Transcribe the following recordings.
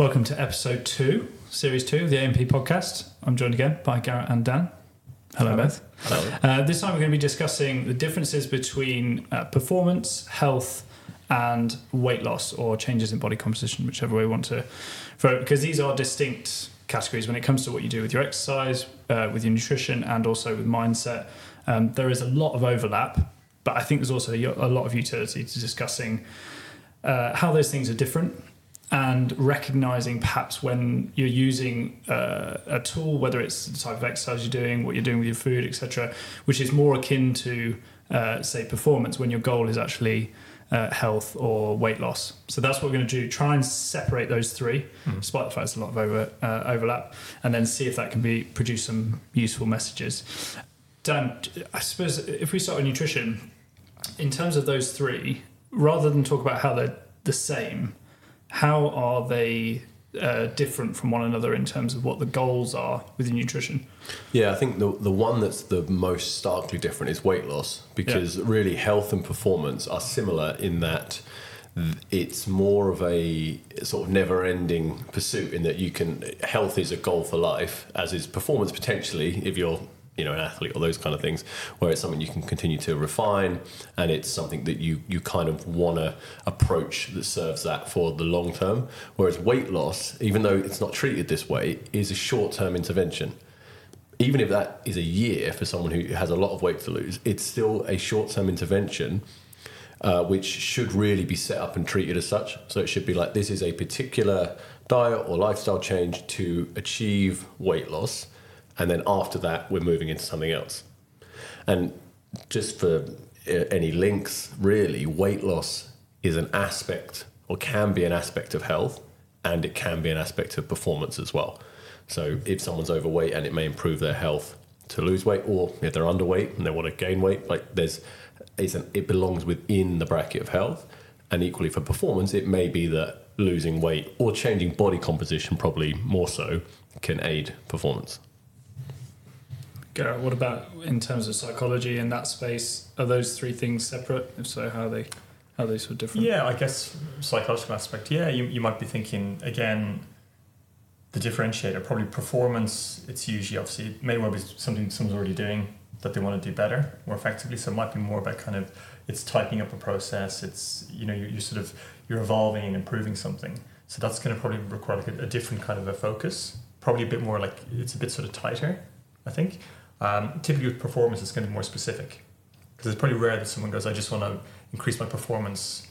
Welcome to episode two, series two of the AMP podcast. I'm joined again by Garrett and Dan. Hello, Hello. both. Hello. Uh, this time we're going to be discussing the differences between uh, performance, health, and weight loss or changes in body composition, whichever way we want to throw it, because these are distinct categories when it comes to what you do with your exercise, uh, with your nutrition, and also with mindset. Um, there is a lot of overlap, but I think there's also a lot of utility to discussing uh, how those things are different and recognizing perhaps when you're using uh, a tool, whether it's the type of exercise you're doing, what you're doing with your food, etc., which is more akin to, uh, say, performance when your goal is actually uh, health or weight loss. So that's what we're going to do. Try and separate those three, despite the fact there's a lot of over, uh, overlap, and then see if that can be produce some useful messages. Dan, I suppose if we start with nutrition, in terms of those three, rather than talk about how they're the same, how are they uh, different from one another in terms of what the goals are with nutrition? Yeah, I think the the one that's the most starkly different is weight loss because really health and performance are similar in that it's more of a sort of never-ending pursuit in that you can health is a goal for life as is performance potentially if you're you know an athlete or those kind of things where it's something you can continue to refine and it's something that you you kind of want to approach that serves that for the long term whereas weight loss even though it's not treated this way is a short-term intervention even if that is a year for someone who has a lot of weight to lose, it's still a short term intervention, uh, which should really be set up and treated as such. So it should be like this is a particular diet or lifestyle change to achieve weight loss. And then after that, we're moving into something else. And just for uh, any links, really, weight loss is an aspect or can be an aspect of health and it can be an aspect of performance as well. So if someone's overweight and it may improve their health to lose weight, or if they're underweight and they want to gain weight, like there's, an, it belongs within the bracket of health. And equally for performance, it may be that losing weight or changing body composition, probably more so, can aid performance. Garrett, what about in terms of psychology in that space? Are those three things separate? If so, how are they how are they sort of different? Yeah, I guess psychological aspect. Yeah, you, you might be thinking again. The differentiator, probably performance. It's usually obviously it may well be something someone's already doing that they want to do better, more effectively. So it might be more about kind of it's tightening up a process. It's you know you're, you're sort of you're evolving and improving something. So that's going to probably require like a, a different kind of a focus. Probably a bit more like it's a bit sort of tighter. I think. Um, typically with performance, it's going to be more specific because it's pretty rare that someone goes, "I just want to increase my performance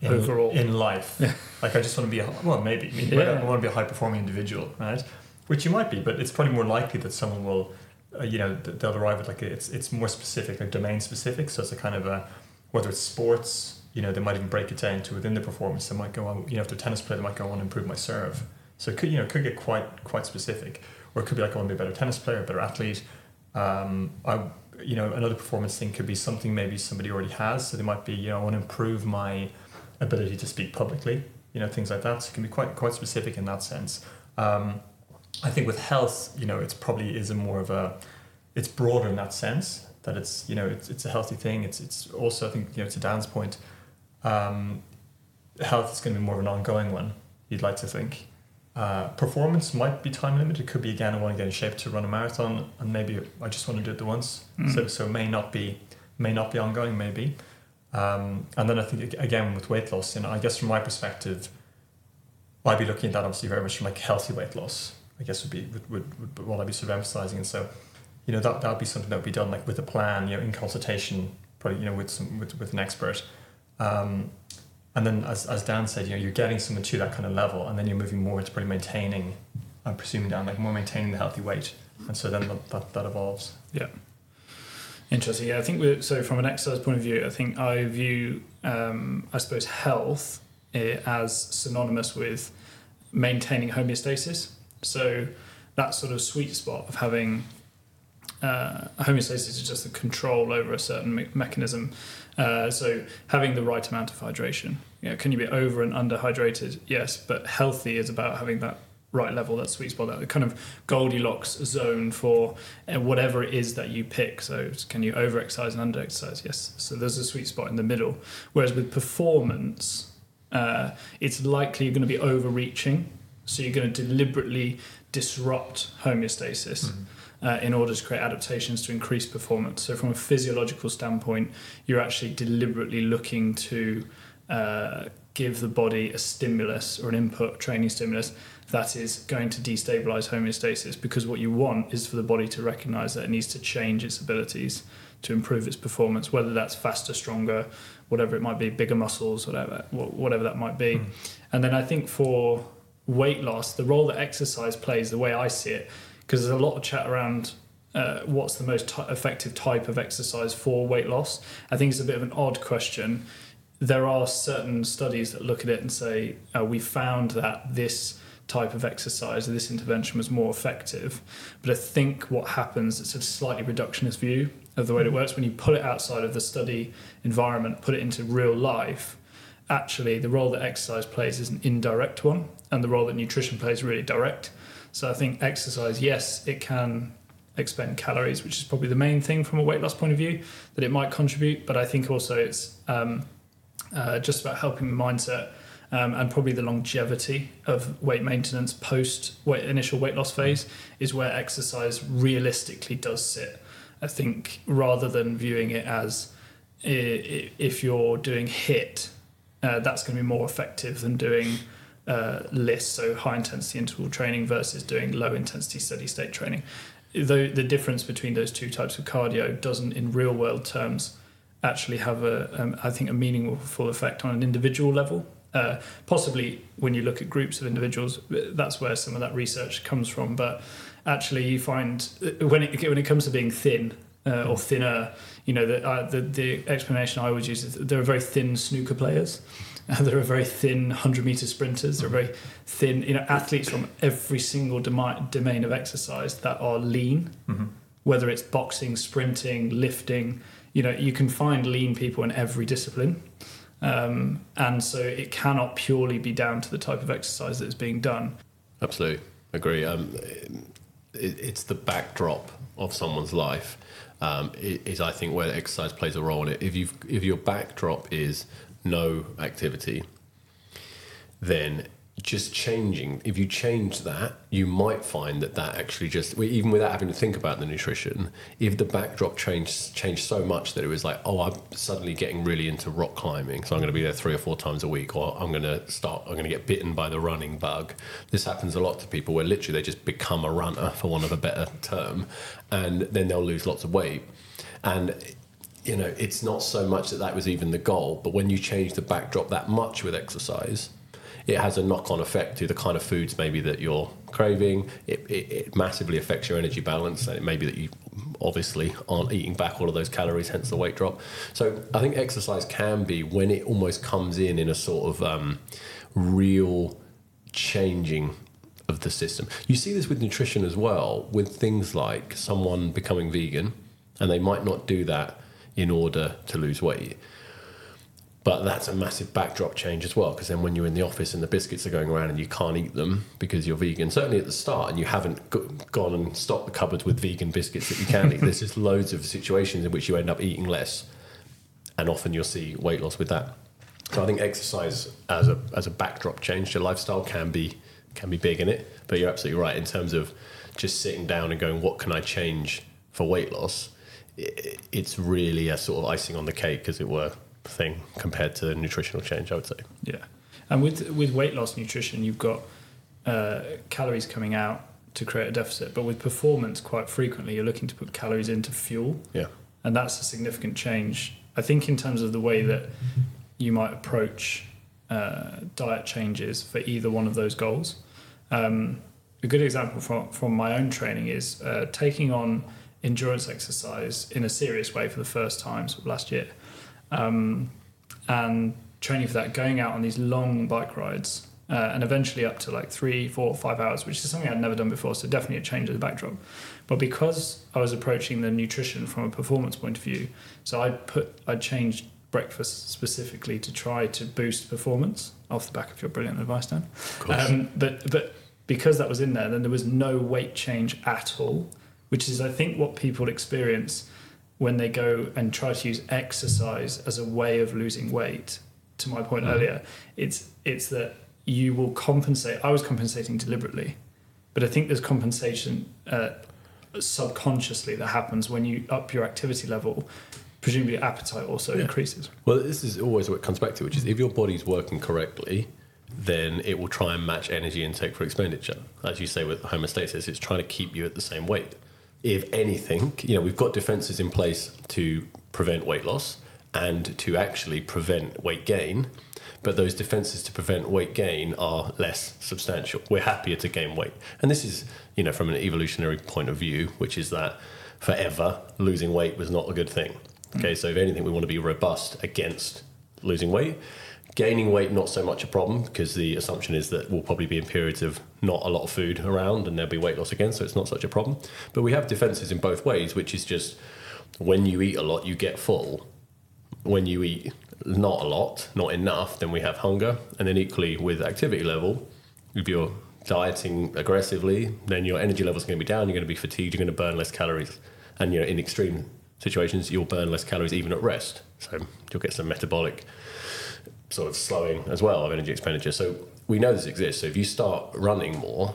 in, Overall. in life." Like I just want to be a, well, maybe I, mean, Yeah. I want to be a high performing individual, right? Which you might be, but it's probably more likely that someone will, uh, you know, they'll arrive at like a, it's it's more specific, like domain specific. So it's a kind of a whether it's sports, you know, they might even break it down to within the performance. They might go on, you know, if they're a tennis player, they might go on improve my serve. So it could you know it could get quite quite specific, or it could be like I want to be a better tennis player, a better athlete. Um, I you know another performance thing could be something maybe somebody already has. So they might be you know I want to improve my ability to speak publicly. You know things like that. So it can be quite quite specific in that sense. Um, I think with health, you know, it's probably is a more of a, it's broader in that sense that it's you know it's, it's a healthy thing. It's it's also I think you know to Dan's point, um, health is going to be more of an ongoing one. You'd like to think. Uh, performance might be time limited. It could be again I want to get in shape to run a marathon, and maybe I just want to do it the once. Mm. So so it may not be may not be ongoing maybe. Um, and then I think again with weight loss, you know, I guess from my perspective, I'd be looking at that obviously very much from like healthy weight loss. I guess would be would, would, would, would what I'd be sort of emphasizing. And so, you know, that that would be something that would be done like with a plan, you know, in consultation, probably you know with some with, with an expert. Um, and then as, as Dan said, you know, you're getting someone to that kind of level, and then you're moving more into probably maintaining. I'm presuming down like more maintaining the healthy weight, and so then that, that, that evolves. Yeah. Interesting. Yeah, I think we're, so. From an exercise point of view, I think I view, um, I suppose, health eh, as synonymous with maintaining homeostasis. So that sort of sweet spot of having uh, homeostasis is just the control over a certain me- mechanism. Uh, so having the right amount of hydration. You know, can you be over and under hydrated? Yes, but healthy is about having that right level, that sweet spot, that kind of Goldilocks zone for uh, whatever it is that you pick. So can you over exercise and under exercise? Yes. So there's a sweet spot in the middle. Whereas with performance, uh, it's likely you're going to be overreaching So you're going to deliberately disrupt homeostasis. Uh, in order to create adaptations to increase performance. So, from a physiological standpoint, you're actually deliberately looking to uh, give the body a stimulus or an input training stimulus that is going to destabilize homeostasis because what you want is for the body to recognize that it needs to change its abilities to improve its performance, whether that's faster, stronger, whatever it might be, bigger muscles, whatever, whatever that might be. And then I think for weight loss, the role that exercise plays, the way I see it, because there's a lot of chat around uh, what's the most t- effective type of exercise for weight loss. I think it's a bit of an odd question. There are certain studies that look at it and say, uh, we found that this type of exercise, this intervention was more effective. But I think what happens, it's a slightly reductionist view of the way it works. When you put it outside of the study environment, put it into real life, actually the role that exercise plays is an indirect one, and the role that nutrition plays is really direct. So I think exercise, yes, it can expend calories, which is probably the main thing from a weight loss point of view that it might contribute. But I think also it's um, uh, just about helping the mindset um, and probably the longevity of weight maintenance post weight, initial weight loss phase is where exercise realistically does sit. I think rather than viewing it as if you're doing HIIT, uh, that's going to be more effective than doing uh, LISS, so high intensity interval training versus doing low intensity steady state training. Though the difference between those two types of cardio doesn't, in real world terms, actually have a, um, I think, a meaningful effect on an individual level. Uh, possibly when you look at groups of individuals, that's where some of that research comes from. But actually, you find uh, when it when it comes to being thin uh, or thinner, you know, the, uh, the the explanation I always use is there are very thin snooker players. There are very thin 100 meter sprinters. There are very thin, you know, athletes from every single domi- domain of exercise that are lean, Mm-hmm. whether it's boxing, sprinting, lifting. You know, you can find lean people in every discipline. Um, and so it cannot purely be down to the type of exercise that is being done. Absolutely agree. Um, it, it's the backdrop of someone's life um, is, I think, where exercise plays a role in it. If you if your backdrop is no activity, then just changing. If you change that, you might find that that actually just even without having to think about the nutrition. If the backdrop changed changed so much that it was like, oh, I'm suddenly getting really into rock climbing, so I'm going to be there three or four times a week, or I'm going to start, I'm going to get bitten by the running bug. This happens a lot to people where literally they just become a runner, for want of a better term, and then they'll lose lots of weight. And you know, it's not so much that that was even the goal, but when you change the backdrop that much with exercise, it has a knock-on effect to the kind of foods maybe that you're craving. It, it, it massively affects your energy balance, and it may be that you obviously aren't eating back all of those calories, hence the weight drop. So I think exercise can be when it almost comes in in a sort of um, real changing of the system. You see this with nutrition as well, with things like someone becoming vegan, and they might not do that in order to lose weight. But that's a massive backdrop change as well, because then when you're in the office and the biscuits are going around and you can't eat them because you're vegan, certainly at the start, and you haven't go- gone and stocked the cupboards with vegan biscuits that you can eat, there's just loads of situations in which you end up eating less, and often you'll see weight loss with that. So I think exercise as a as a backdrop change to lifestyle can be can be big in it. But you're absolutely right in terms of just sitting down and going, what can I change for weight loss? It's really a sort of icing on the cake, as it were, thing compared to nutritional change. I would say. Yeah, and with with weight loss nutrition, you've got uh, calories coming out to create a deficit, but with performance, quite frequently you're looking to put calories into fuel, Yeah. and that's a significant change. I think in terms of the way that you might approach uh, diet changes for either one of those goals. Um, a good example from from my own training is uh, taking on endurance exercise in a serious way for the first time sort of last year um, and training for that, going out on these long bike rides, uh, and eventually up to like three, four, five hours, which is something I'd never done before. So definitely a change of the backdrop. But because I was approaching the nutrition from a performance point of view, so I put I changed breakfast specifically to try to boost performance off the back of your brilliant advice, Dan. Um, but but because that was in there, then there was no weight change at all, which is I think what people experience when they go and try to use exercise as a way of losing weight. To my point earlier, it's it's that you will compensate. I was compensating deliberately, but I think there's compensation uh, subconsciously that happens when you up your activity level. Presumably, appetite also Yeah. increases. Well, this is always what it comes back to, which is if your body's working correctly, then it will try and match energy intake for expenditure. As you say with homeostasis, it's trying to keep you at the same weight. If anything, you know, we've got defenses in place to prevent weight loss and to actually prevent weight gain, but those defenses to prevent weight gain are less substantial. We're happier to gain weight. And this is, you know, from an evolutionary point of view, which is that forever losing weight was not a good thing. Okay, so if anything, we want to be robust against losing weight. Gaining weight, not so much a problem because the assumption is that we'll probably be in periods of not a lot of food around and there'll be weight loss again, so it's not such a problem. But we have defenses in both ways, which is just when you eat a lot, you get full. When you eat not a lot, not enough, then we have hunger. And then equally with activity level, if you're dieting aggressively, then your energy levels are going to be down, you're going to be fatigued, you're going to burn less calories. And you know, in extreme situations, you'll burn less calories even at rest. So you'll get some metabolic sort of slowing as well of energy expenditure. So we know this exists. So if you start running more,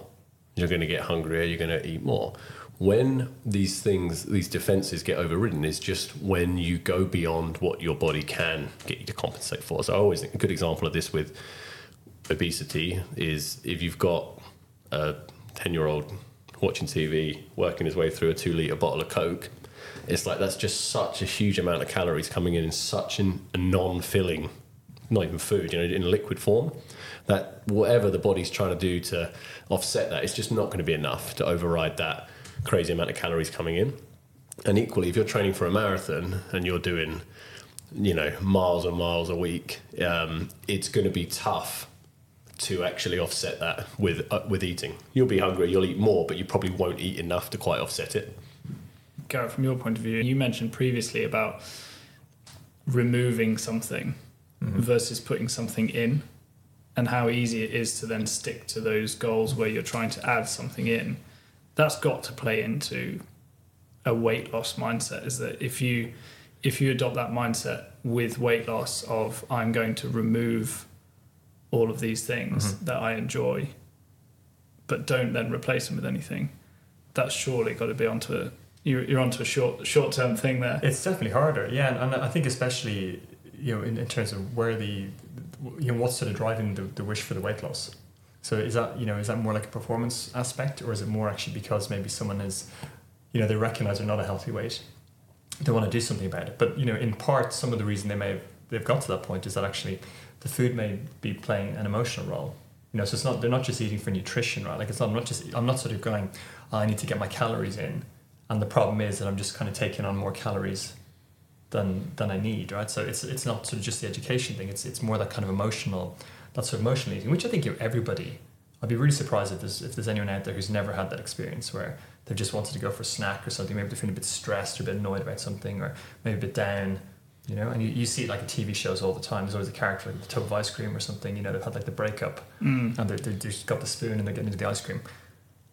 you're going to get hungrier, you're going to eat more. When these things, these defenses get overridden, is just when you go beyond what your body can get you to compensate for. So I always think a good example of this with obesity is if you've got a 10 year old watching TV, working his way through a two litre bottle of Coke, it's like that's just such a huge amount of calories coming in in such an, a non filling, not even food, you know, in liquid form, that whatever the body's trying to do to offset that, it's just not going to be enough to override that crazy amount of calories coming in. And equally, if you're training for a marathon and you're doing, you know, miles and miles a week, um, it's going to be tough to actually offset that with uh, with eating. You'll be hungry, you'll eat more, but you probably won't eat enough to quite offset it. Garrett, from your point of view, you mentioned previously about removing something Mm-hmm. versus putting something in, and how easy it is to then stick to those goals where you're trying to add something in. That's got to play into a weight loss mindset. Is that if you if you adopt that mindset with weight loss of I'm going to remove all of these things mm-hmm. that I enjoy, but don't then replace them with anything, that's surely got to be onto a you're, you're onto a short short term thing there. It's definitely harder, yeah, and, and I think especially you know in, in terms of where the you know what's sort of driving the, the wish for the weight loss. So is that you know is that more like a performance aspect, or is it more actually because maybe someone is, you know, they recognize they're not a healthy weight, they want to do something about it. But you know, in part, some of the reason they may have they've got to that point is that actually the food may be playing an emotional role. You know, so it's not they're not just eating for nutrition, right? Like it's not I'm not just I'm not sort of going, "Oh, I need to get my calories in, and the problem is that I'm just kind of taking on more calories than than I need, right? So it's it's not sort of just the education thing. It's it's more that kind of emotional, that sort of emotional eating, which I think you everybody. I'd be really surprised if there's if there's anyone out there who's never had that experience where they've just wanted to go for a snack or something. Maybe they're feeling a bit stressed or a bit annoyed about something, or maybe a bit down. You know, and you, you see it like in TV shows all the time. There's always a character like the tub of ice cream or something. You know, they've had like the breakup Mm. and they're, they're, they've just got the spoon and they're getting into the ice cream.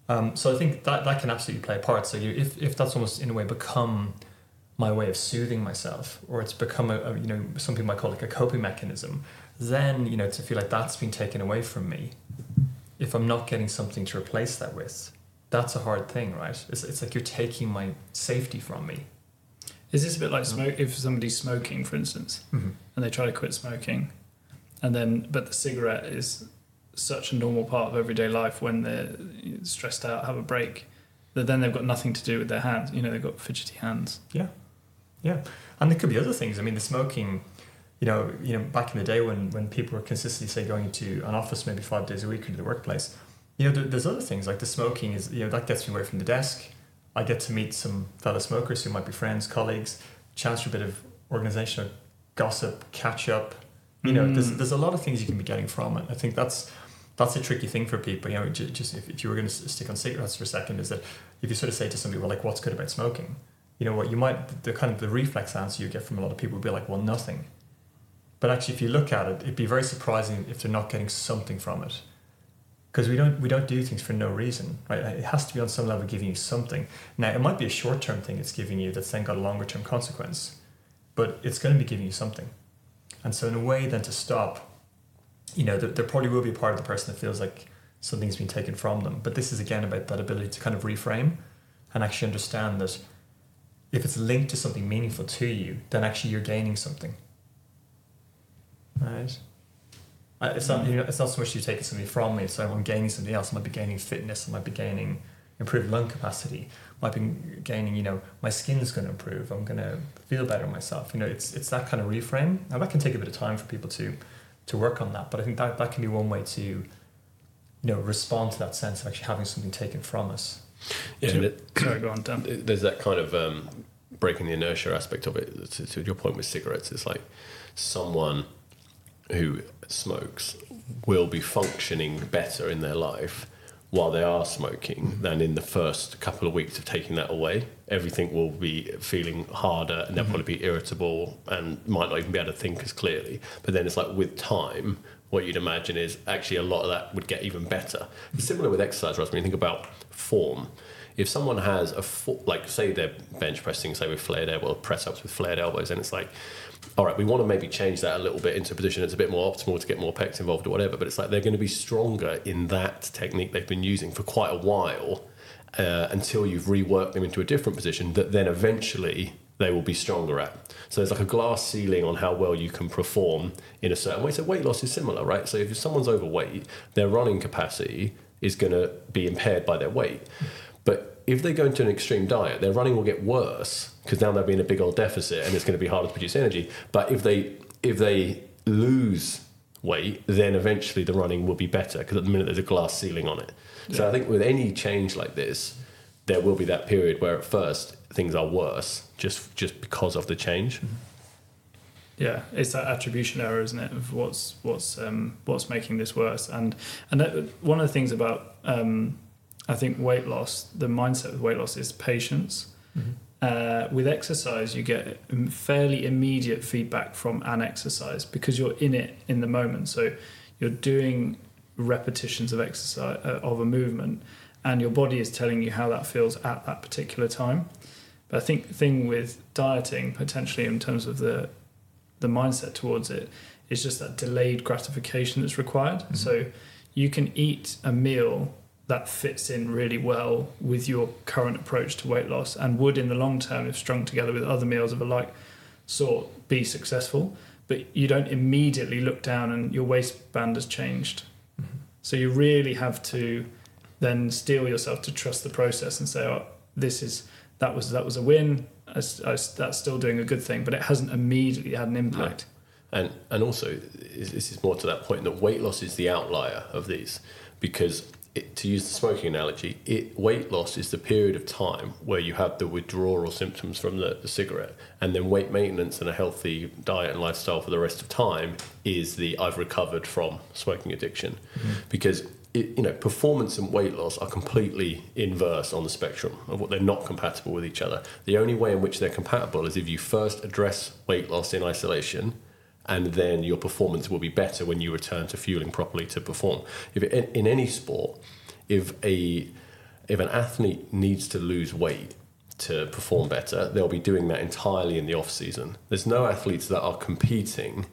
Um, so I think that, that can absolutely play a part. So you, if, if that's almost in a way become my way of soothing myself, or it's become a, a you know some people might call it like a coping mechanism, then you know to feel like that's been taken away from me. If I'm not getting something to replace that with, that's a hard thing, right? It's, it's like you're taking my safety from me. Is this a bit like smoke? If somebody's smoking, for instance, mm-hmm. and they try to quit smoking, and then but the cigarette is such a normal part of everyday life when they're stressed out, have a break, that then they've got nothing to do with their hands. You know, they've got fidgety hands. Yeah, yeah, and there could be other things. I mean, the smoking. You know, you know, back in the day when when people were consistently say going into an office maybe five days a week into the workplace, you know, there, there's other things like the smoking is you know that gets me away from the desk. I get to meet some fellow smokers who might be friends, colleagues, chance for a bit of organizational gossip, catch up. You know, there's Mm. there's a lot of things you can be getting from it. I think that's that's a tricky thing for people. You know, just if, if you were going to stick on cigarettes for a second, is that if you sort of say to somebody, well, like, what's good about smoking? You know, what you might the kind of the reflex answer you get from a lot of people would be like, well, nothing. But actually, if you look at it, it'd be very surprising if they're not getting something from it. Because we don't we don't do things for no reason, right? It has to be on some level giving you something. Now, it might be a short term thing it's giving you that's then got a longer term consequence, but it's going to be giving you something. And so, in a way, then to stop, you know, there, there probably will be a part of the person that feels like something's been taken from them. But this is again about that ability to kind of reframe and actually understand that if it's linked to something meaningful to you, then actually you're gaining something. Right? It's not, you know, it's not so much you're taking something from me, so I'm gaining something else. I might be gaining fitness, I might be gaining improved lung capacity, I might be gaining, you know, my skin's going to improve, I'm going to feel better myself. You know, it's, it's that kind of reframe. Now, that can take a bit of time for people to, to work on that, but I think that, that can be one way to, you know, respond to that sense of actually having something taken from us. Yeah, it- Sorry, go on, Dan. there's that kind of um, breaking the inertia aspect of it. To, to your point with cigarettes, it's like someone who smokes will be functioning better in their life while they are smoking than in the first couple of weeks of taking that away. Everything will be feeling harder and they'll probably be irritable and might not even be able to think as clearly. But then it's like with time, what you'd imagine is actually a lot of that would get even better. It's similar with exercise, Russ, when you think about form. If someone has a, fo- like, say they're bench pressing, say with flared elbow, press ups with flared elbows, and it's like, all right, we want to maybe change that a little bit into a position that's a bit more optimal to get more pecs involved or whatever. But it's like they're going to be stronger in that technique they've been using for quite a while uh, until you've reworked them into a different position that then eventually they will be stronger at. So there's like a glass ceiling on how well you can perform in a certain way. So weight loss is similar, right? So if someone's overweight, their running capacity is going to be impaired by their weight. But if they go into an extreme diet, their running will get worse because now they'll be in a big old deficit and it's going to be harder to produce energy. But if they if they lose weight, then eventually the running will be better because at the minute there's a glass ceiling on it. So I think with any change like this, there will be that period where at first things are worse just just because of the change. Mm-hmm. Yeah, it's that attribution error, isn't it, of what's what's um, what's making this worse? And and that, one of the things about um, I think weight loss, the mindset with weight loss is patience. Uh, with exercise, you get fairly immediate feedback from an exercise because you're in it in the moment. So you're doing repetitions of exercise uh, of a movement, and your body is telling you how that feels at that particular time. But I think the thing with dieting, potentially in terms of the the mindset towards it, is just that delayed gratification that's required. Mm-hmm. So you can eat a meal that fits in really well with your current approach to weight loss and would in the long term if strung together with other meals of a like sort be successful. But you don't immediately look down and your waistband has changed. Mm-hmm. So you really have to then steel yourself to trust the process and say oh this is that was that was a win I s- I s- that's still doing a good thing but it hasn't immediately had an impact. And and also, this is more to that point that weight loss is the outlier of these, because it, to use the smoking analogy, it weight loss is the period of time where you have the withdrawal symptoms from the, the cigarette, and then weight maintenance and a healthy diet and lifestyle for the rest of time is the I've recovered from smoking addiction, mm-hmm. because. You know, performance and weight loss are completely inverse on the spectrum of what they're not compatible with each other. The only way in which they're compatible is if you first address weight loss in isolation, and then your performance will be better when you return to fueling properly to perform. If in, in any sport, if a if an athlete needs to lose weight to perform better, they'll be doing that entirely in the off season. There's no athletes that are competing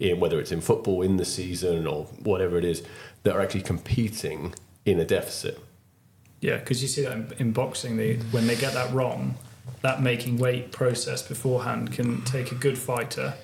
in whether it's in football in the season or whatever it is that are actually competing in a deficit. Yeah, because you see that in, in boxing, they, when they get that wrong, that making weight process beforehand can take a good fighter,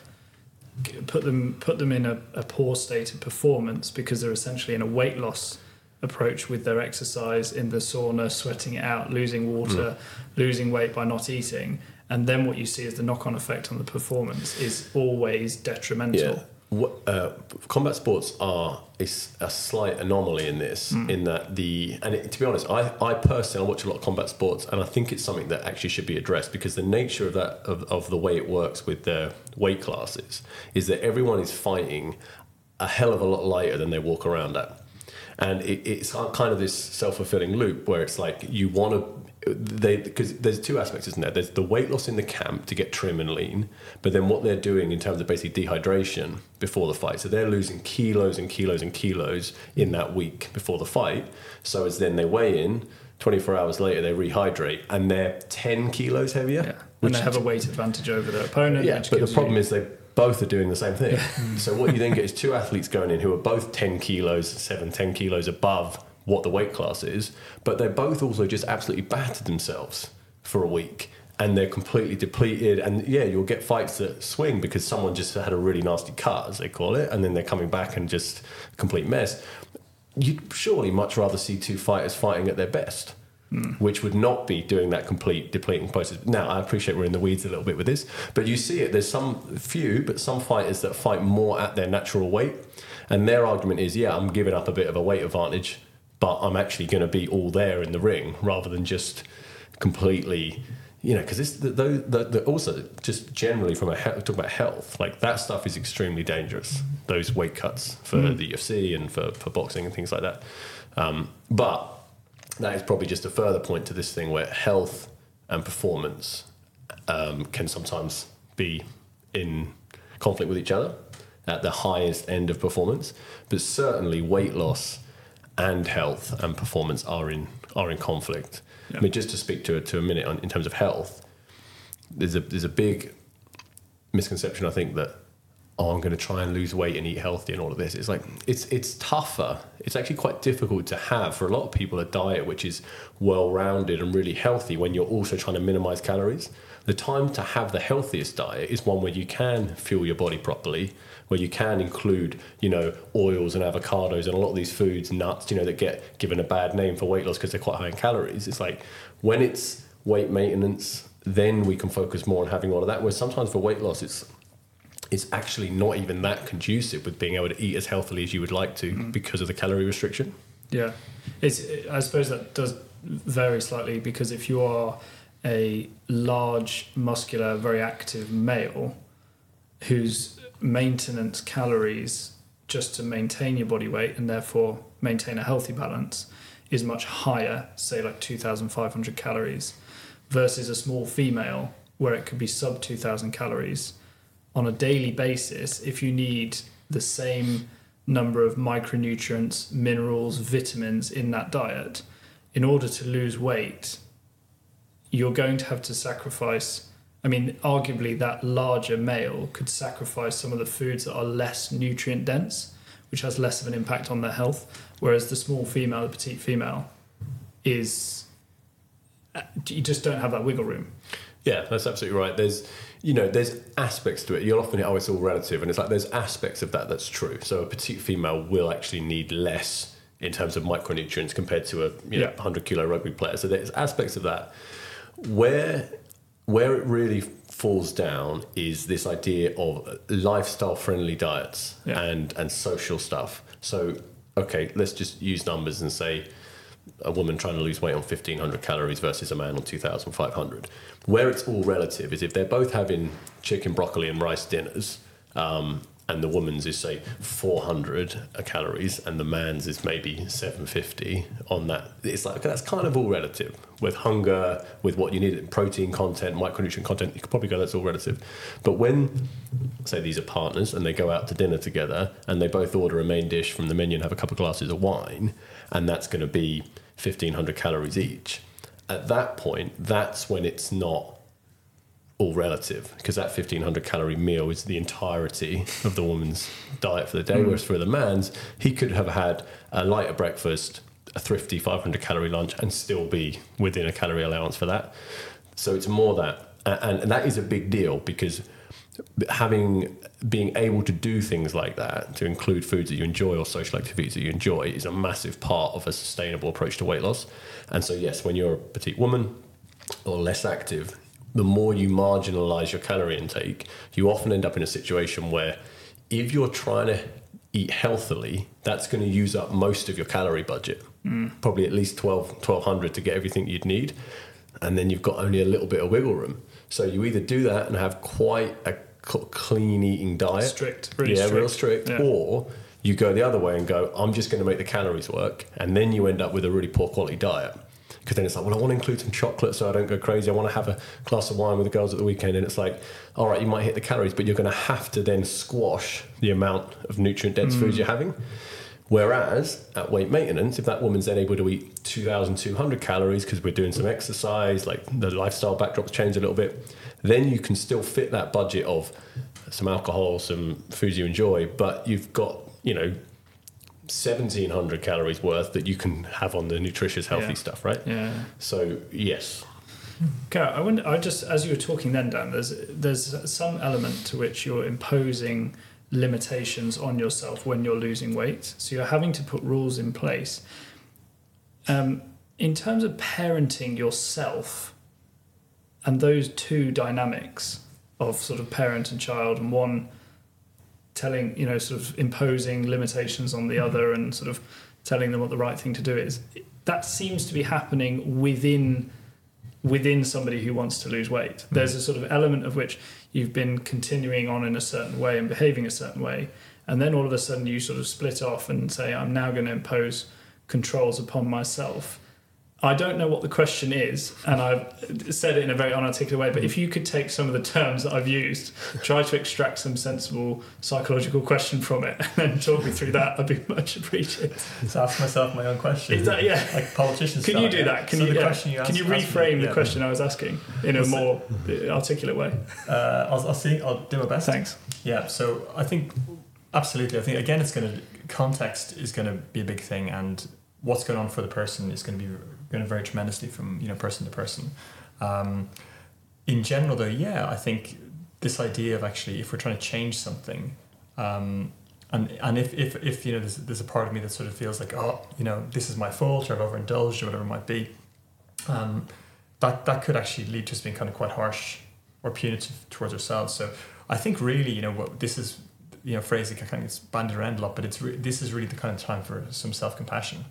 put them put them in a, a poor state of performance because they're essentially in a weight loss approach with their exercise in the sauna, sweating it out, losing water, hmm. losing weight by not eating, and then what you see is the knock-on effect on the performance is always detrimental. Yeah. What, uh, combat sports are a slight anomaly in this, in that the and it, to be honest, I, I personally I watch a lot of combat sports, and I think it's something that actually should be addressed because the nature of that of, of the way it works with the weight classes is that everyone is fighting a hell of a lot lighter than they walk around at, and it, it's kind of this self fulfilling loop where it's like you want to they because there's two aspects, isn't there? There's the weight loss in the camp to get trim and lean, but then what they're doing in terms of basically dehydration before the fight. So they're losing kilos and kilos and kilos in that week before the fight. So as then they weigh in, 24 hours later they rehydrate and they're 10 kilos heavier. Yeah. And they have a weight advantage over their opponent. Yeah, but the problem you- is they both are doing the same thing. so what you then get is two athletes going in who are both 10 kilos, 7, 10 kilos above what the weight class is, but they're both also just absolutely battered themselves for a week and they're completely depleted. And yeah, you'll get fights that swing because someone just had a really nasty cut, as they call it, and then they're coming back and just a complete mess. You'd surely much rather see two fighters fighting at their best. Hmm. Which would not be doing that complete depleting process. Now, I appreciate we're in the weeds a little bit with this, but you see it. There's some few, but some fighters that fight more at their natural weight, and their argument is, yeah, I'm giving up a bit of a weight advantage, but I'm actually going to be all there in the ring rather than just completely you know, because this the, the, the, also just generally from a he- talk about health, like that stuff is extremely dangerous. Those weight cuts for Mm. the UFC and for, for boxing and things like that. Um, but that is probably just a further point to this thing where health and performance um, can sometimes be in conflict with each other at the highest end of performance. But certainly, weight loss and health and performance are in are in conflict. Yeah. I mean, just to speak to it to a minute on, in terms of health, there's a there's a big misconception I think that oh I'm going to try and lose weight and eat healthy and all of this. It's like it's it's tougher. It's actually quite difficult to have for a lot of people a diet which is well rounded and really healthy when you're also trying to minimize calories. The time to have the healthiest diet is one where you can fuel your body properly, where you can include, you know, oils and avocados and a lot of these foods, nuts, you know, that get given a bad name for weight loss because they're quite high in calories. It's like when it's weight maintenance, then we can focus more on having all of that. Whereas sometimes for weight loss, it's it's actually not even that conducive with being able to eat as healthily as you would like to mm-hmm. because of the calorie restriction. Yeah, it's. I suppose that does vary slightly because if you are a large, muscular, very active male whose maintenance calories just to maintain your body weight and therefore maintain a healthy balance is much higher, say like 2,500 calories, versus a small female where it could be sub 2,000 calories on a daily basis. If you need the same number of micronutrients, minerals, vitamins in that diet, in order to lose weight, you're going to have to sacrifice. I mean, arguably, that larger male could sacrifice some of the foods that are less nutrient dense, which has less of an impact on their health. Whereas the small female, the petite female, is uh, you just don't have that wiggle room. Yeah, that's absolutely right. There's, you know, there's aspects to it. You'll often hear, oh, it's all relative, and it's like there's aspects of that that's true. So a petite female will actually need less in terms of micronutrients compared to a you know, Yeah. 100 kilo rugby player. So there's aspects of that. Where where it really falls down is this idea of lifestyle friendly diets Yeah. and and social stuff. So okay, let's just use numbers and say a woman trying to lose weight on 1500 calories versus a man on 2500 where it's all relative is if they're both having chicken broccoli and rice dinners um, and the woman's is say 400 calories and the man's is maybe 750 on that. It's like that's kind of all relative. With hunger with what you need protein content micronutrient content you could probably go that's all relative. But when say these are partners and they go out to dinner together and they both order a main dish from the menu and have a couple of glasses of wine and that's going to be 1500 calories each at that point that's when it's not all relative because that 1500 calorie meal is the entirety of the woman's diet for the day mm. whereas for the man's he could have had a lighter breakfast a thrifty 500 calorie lunch and still be within a calorie allowance for that. So it's more that and, and that is a big deal because having being able to do things like that to include foods that you enjoy or social activities that you enjoy is a massive part of a sustainable approach to weight loss. And so yes when you're a petite woman or less active the more you marginalize your calorie intake you often end up in a situation where if you're trying to eat healthily that's going to use up most of your calorie budget. Mm. Probably at least 12 1200 to get everything you'd need and then you've got only a little bit of wiggle room. So you either do that and have quite a clean eating diet. Strict, really yeah strict. real strict. Yeah. or you go the other way and go i'm just going to make the calories work and then you end up with a really poor quality diet because then it's like well i want to include some chocolate so i don't go crazy. I want to have a glass of wine with the girls at the weekend. And it's like all right you might hit the calories but you're going to have to then squash the amount of nutrient dense foods mm. you're having. Whereas at weight maintenance, if that woman's then able to eat 2,200 calories because we're doing some exercise, like the lifestyle backdrop's changed a little bit, then you can still fit that budget of some alcohol, some foods you enjoy, but you've got you know. 1700 calories worth that you can have on the nutritious healthy Yeah. stuff right Yeah. so yes Okay, I wonder. I just as you were talking then, Dan. There's there's some element to which you're imposing limitations on yourself when you're losing weight. So you're having to put rules in place. Um, in terms of parenting yourself, and those two dynamics of sort of parent and child, and one telling you know sort of imposing limitations on the mm-hmm. other, and sort of telling them what the right thing to do is. That seems to be happening within within somebody who wants to lose weight. Mm-hmm. There's a sort of element of which you've been continuing on in a certain way and behaving a certain way, and then all of a sudden you sort of split off and say, I'm now going to impose controls upon myself. I don't know what the question is, and I've said it in a very unarticulate way, but if you could take some of the terms that I've used, try to extract some sensible psychological question from it, and then talk me through that, I'd be much appreciated. So ask myself my own question. Is that, yeah? like politicians? Can you do that? Can so you, the yeah. question you can asked- you asked me- reframe the yeah. question I was asking in a more articulate way? Uh, I'll, I'll see. I'll do my best. Thanks. Yeah, so I think absolutely. I think again, it's going to context is going to be a big thing, and what's going on for the person is going to be going to vary tremendously from you know person to person. Um, in general, though, yeah, I think this idea of actually, if we're trying to change something, um, and and if, if if you know there's, there's a part of me that sort of feels like oh you know this is my fault or I've overindulged or whatever it might be, um, that that could actually lead to us being kind of quite harsh or punitive towards ourselves. So I think really, you know, what this is, you know, phrase that kind of gets banded around a lot, but it's re- this is really the kind of time for some self compassion,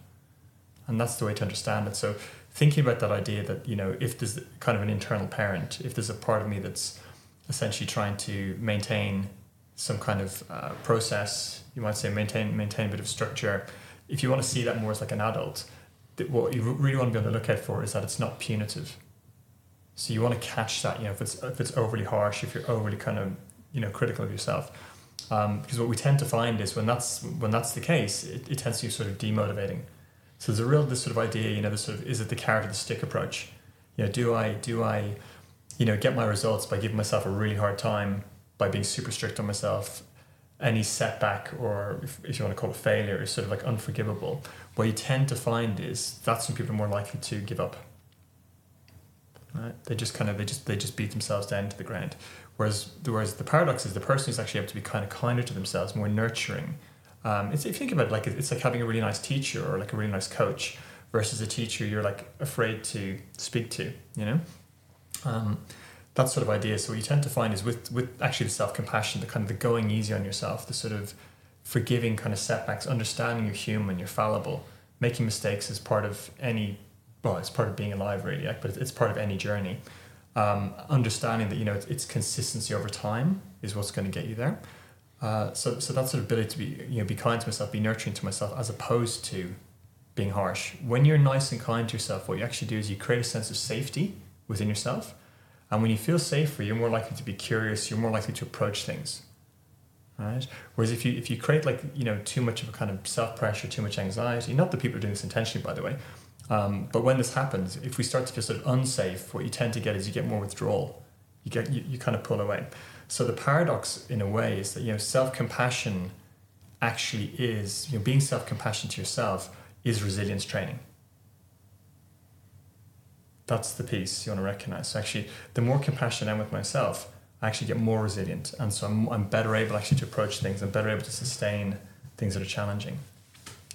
and that's the way to understand it. So thinking about that idea that you know, if there's kind of an internal parent, if there's a part of me that's essentially trying to maintain some kind of uh, process, you might say maintain maintain a bit of structure. If you want to see that more as like an adult, what you really want to be on the lookout for is that it's not punitive. So you want to catch that, you know, if it's if it's overly harsh, if you're overly kind of you know critical of yourself, um, because what we tend to find is when that's when that's the case, it, it tends to be sort of demotivating. So there's a real this sort of idea, you know, this sort of is it the carrot or the stick approach? You know, do I do I, you know, get my results by giving myself a really hard time by being super strict on myself? Any setback or if, if you want to call it failure is sort of like unforgivable. What you tend to find is that's when people are more likely to give up right? They just kind of they just they just beat themselves down to the ground. Whereas whereas the paradox is the person who's actually able to be kind of kinder to themselves, more nurturing. Um, it's, if you think about it, like it's like having a really nice teacher or like a really nice coach versus a teacher you're like afraid to speak to. You know, um, that sort of idea. So what you tend to find is with with actually the self compassion, the kind of the going easy on yourself, the sort of forgiving kind of setbacks, understanding you're human, you're fallible, making mistakes is part of any well, it's part of being alive, really, like, but it's- it's part of any journey. Um, understanding that you know it's, it's consistency over time is what's going to get you there. Uh, so, so that sort of ability to be you know be kind to myself, be nurturing to myself, as opposed to being harsh. When you're nice and kind to yourself, what you actually do is you create a sense of safety within yourself, and when you feel safer, you're more likely to be curious. You're more likely to approach things. Right. Whereas if you if you create like you know too much of a kind of self pressure, too much anxiety, not that people are doing this intentionally, by the way, um, but when this happens, if we start to feel sort of unsafe, what you tend to get is you get more withdrawal. You get you, you kind of pull away. So the paradox, in a way, is that you know self compassion actually is you know being self compassionate to yourself is resilience training. That's the piece you want to recognize. So actually, the more compassionate I am with myself, I actually get more resilient, and so I'm, I'm better able actually to approach things. I'm better able to sustain things that are challenging.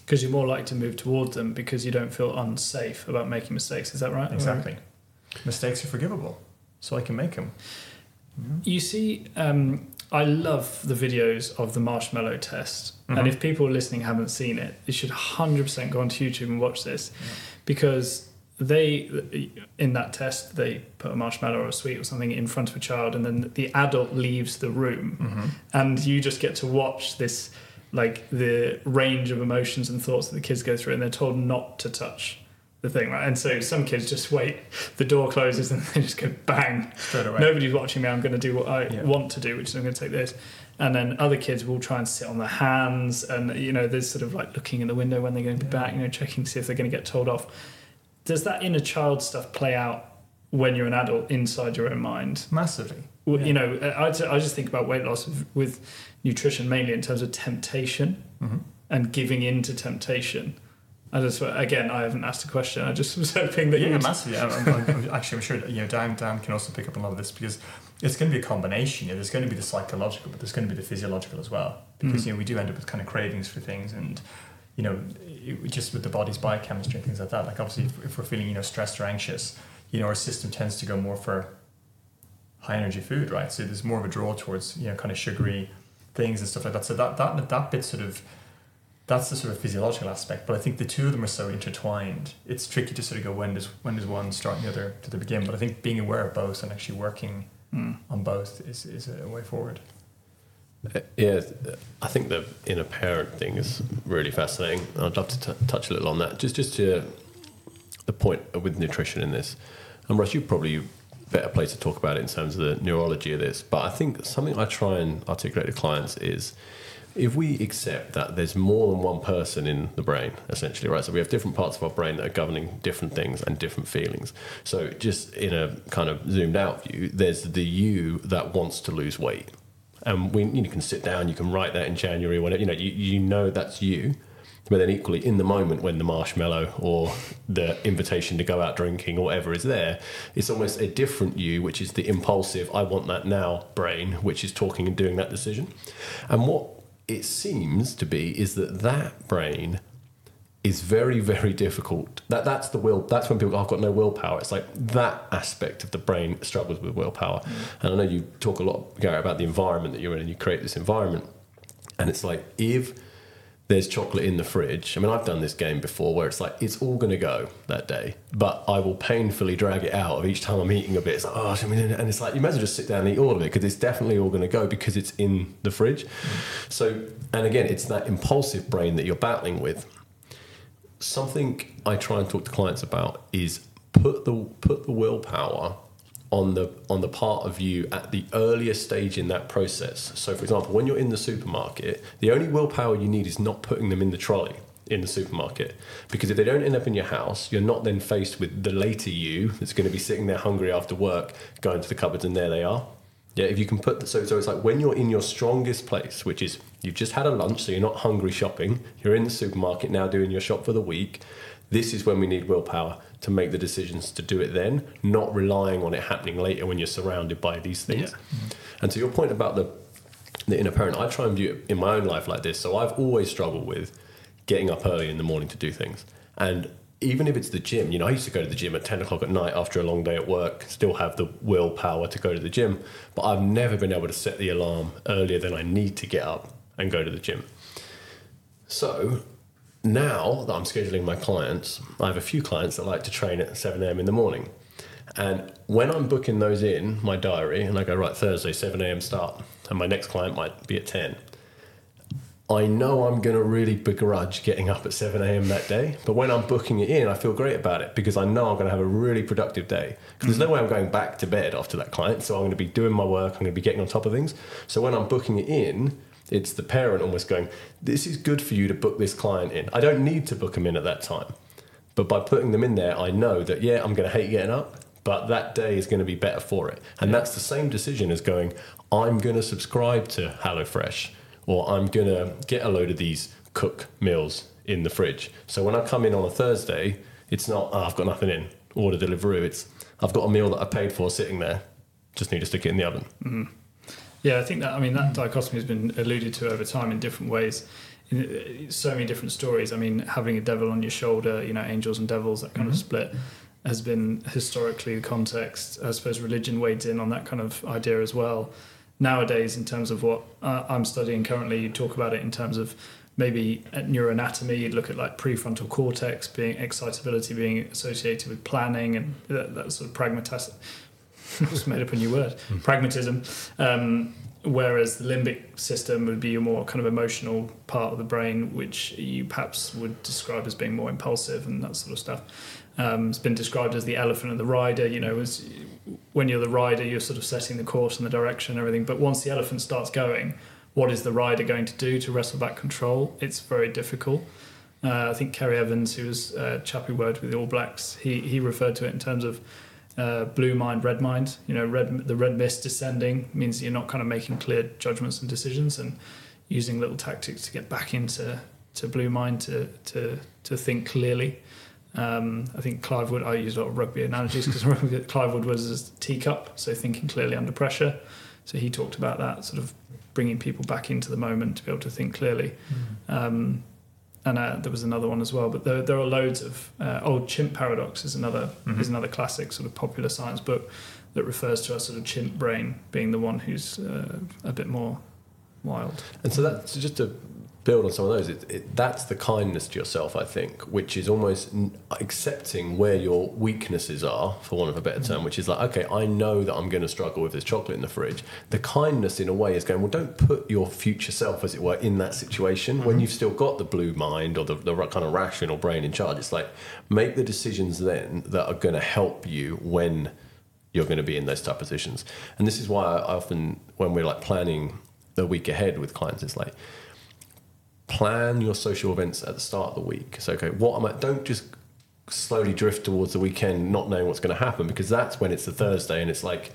Because you're more likely to move towards them because you don't feel unsafe about making mistakes. Is that right? Exactly. Mistakes are forgivable, so I can make them. You see, um, I love the videos of the marshmallow test. Mhm. And if people listening haven't seen it, they should 100% go onto YouTube and watch this because they, in that test, they put a marshmallow or a sweet or something in front of a child and then the adult leaves the room Mm-hmm. and you just get to watch this like the range of emotions and thoughts that the kids go through and they're told not to touch the thing right and so some kids just wait the door closes and they just go bang Straight away. nobody's watching me i'm going to do what i Yeah. want to do which is i'm going to take this and then other kids will try and sit on their hands and you know there's sort of like looking in the window when they're going to be Yeah. back you know checking to see if they're going to get told off does that inner child stuff play out when you're an adult inside your own mind Massively. Well, Yeah. You know, I, I just think about weight loss with nutrition mainly in terms of temptation Mhm. and giving in to temptation. I just again, I haven't asked a question. I just was hoping that you Yeah, would. massively. I'm, I'm, I'm, actually, I'm sure you know Dan Dan can also pick up on a lot of this because it's going to be a combination. You know, there's going to be the psychological, but there's going to be the physiological as well. Because Mm. you know we do end up with kind of cravings for things, and you know, it, just with the body's biochemistry and things like that. Like obviously, if, if we're feeling you know stressed or anxious, you know, our system tends to go more for high energy food, right? So there's more of a draw towards you know kind of sugary things and stuff like that. So that that that bit sort of that's the sort of physiological aspect. But I think the two of them are so intertwined. It's tricky to sort of go when does when does one start and the other to the begin. But I think being aware of both and actually working Mm. on both is, is a way forward. Uh, Yeah, I think the inner parent thing is really fascinating. I'd love to t- touch a little on that. Just, just to the point with nutrition in this, and Russ, you probably better place to talk about it in terms of the neurology of this. But I think something I try and articulate to clients is if we accept that there's more than one person in the brain, essentially, right? So we have different parts of our brain that are governing different things and different feelings. So just in a kind of zoomed out view, there's the you that wants to lose weight. And we, you can sit down, you can write that in January it, you know you, you know that's you. But then equally, in the moment when the marshmallow or the invitation to go out drinking or whatever is there, it's almost a different you, which is the impulsive, I want that now brain, which is talking and doing that decision. And what it seems to be is that that brain is very, very difficult. That that's the will. That's when people go, I've got no willpower. It's like that aspect of the brain struggles with willpower. Mm. And I know you talk a lot, Gary, about the environment that you're in, and you create this environment. And it's like if there's chocolate in the fridge. I mean, I've done this game before where it's like it's all going to go that day, but I will painfully drag it out of each time I'm eating a bit. It's like, oh, I mean, and it's like you might as well just sit down and eat all of it because it's definitely all going to go because it's in the fridge. So, and again, it's that impulsive brain that you're battling with. Something I try and talk to clients about is put the put the willpower on the on the part of you at the earliest stage in that process. So, for example, when you're in the supermarket, the only willpower you need is not putting them in the trolley in the supermarket because if they don't end up in your house, you're not then faced with the later you that's going to be sitting there hungry after work, going to the cupboards, and there they are. Yeah, if you can put the, so so it's like when you're in your strongest place, which is you've just had a lunch, so you're not hungry shopping. You're in the supermarket now doing your shop for the week. This is when we need willpower to make the decisions to do it then, not relying on it happening later when you're surrounded by these things. Mm-hmm. And to your point about the the inner parent, I try and view it in my own life like this. So I've always struggled with getting up early in the morning to do things. And even if it's the gym, you know, I used to go to the gym at 10 o'clock at night after a long day at work, still have the willpower to go to the gym, but I've never been able to set the alarm earlier than I need to get up and go to the gym. So now that I'm scheduling my clients, I have a few clients that like to train at 7 a.m. in the morning. And when I'm booking those in my diary and I go, right, Thursday, 7 a.m. start, and my next client might be at 10, I know I'm going to really begrudge getting up at 7 a.m. that day. But when I'm booking it in, I feel great about it because I know I'm going to have a really productive day. Because there's no mm-hmm. way I'm going back to bed after that client. So I'm going to be doing my work, I'm going to be getting on top of things. So when I'm booking it in, it's the parent almost going, This is good for you to book this client in. I don't need to book them in at that time. But by putting them in there, I know that, yeah, I'm going to hate getting up, but that day is going to be better for it. And that's the same decision as going, I'm going to subscribe to HelloFresh or I'm going to get a load of these cook meals in the fridge. So when I come in on a Thursday, it's not, oh, I've got nothing in, order Deliveroo. It's, I've got a meal that I paid for sitting there, just need to stick it in the oven. Mm-hmm. Yeah, I think that I mean that dichotomy has been alluded to over time in different ways. In uh, so many different stories. I mean, having a devil on your shoulder, you know, angels and devils, that kind of split, has been historically the context. I suppose religion wades in on that kind of idea as well. Nowadays, in terms of what uh, I'm studying currently, you talk about it in terms of maybe at neuroanatomy. You'd look at like prefrontal cortex being excitability being associated with planning and that, that sort of pragmatism. just made up a new word, pragmatism. Um, whereas the limbic system would be a more kind of emotional part of the brain, which you perhaps would describe as being more impulsive and that sort of stuff. Um, it's been described as the elephant and the rider. You know, as when you're the rider, you're sort of setting the course and the direction and everything. But once the elephant starts going, what is the rider going to do to wrestle back control? It's very difficult. Uh, I think Ceri Evans, who was a chap who worked with the All Blacks, he, he referred to it in terms of uh, blue mind, red mind. You know, red the red mist descending means you're not kind of making clear judgments and decisions, and using little tactics to get back into to blue mind to to to think clearly. Um, I think Clive Woodward. I use a lot of rugby analogies because Clive Woodward was a T-CUP, so thinking clearly under pressure. So he talked about that sort of bringing people back into the moment to be able to think clearly. Mm. Um, and uh, there was another one as well. But there, there are loads of uh, old chimp paradox is another mm-hmm. is another classic sort of popular science book that refers to a sort of chimp brain being the one who's uh, a bit more wild. And so that's just to build on some of those. It, it, that's the kindness to yourself, I think, which is almost accepting where your weaknesses are, for want of a better term, which is like, okay, I know that I'm going to struggle with this chocolate in the fridge. The kindness, in a way, is going, well, don't put your future self, as it were, in that situation mm-hmm. when you've still got the blue mind or the, the kind of rational brain in charge. It's like, make the decisions then that are going to help you when you're going to be in those tough positions. And this is why I often, when we're like planning the week ahead with clients, it's like, plan your social events at the start of the week. So, okay, what am I? Don't just slowly drift towards the weekend, not knowing what's going to happen, because that's when it's the Thursday and it's like,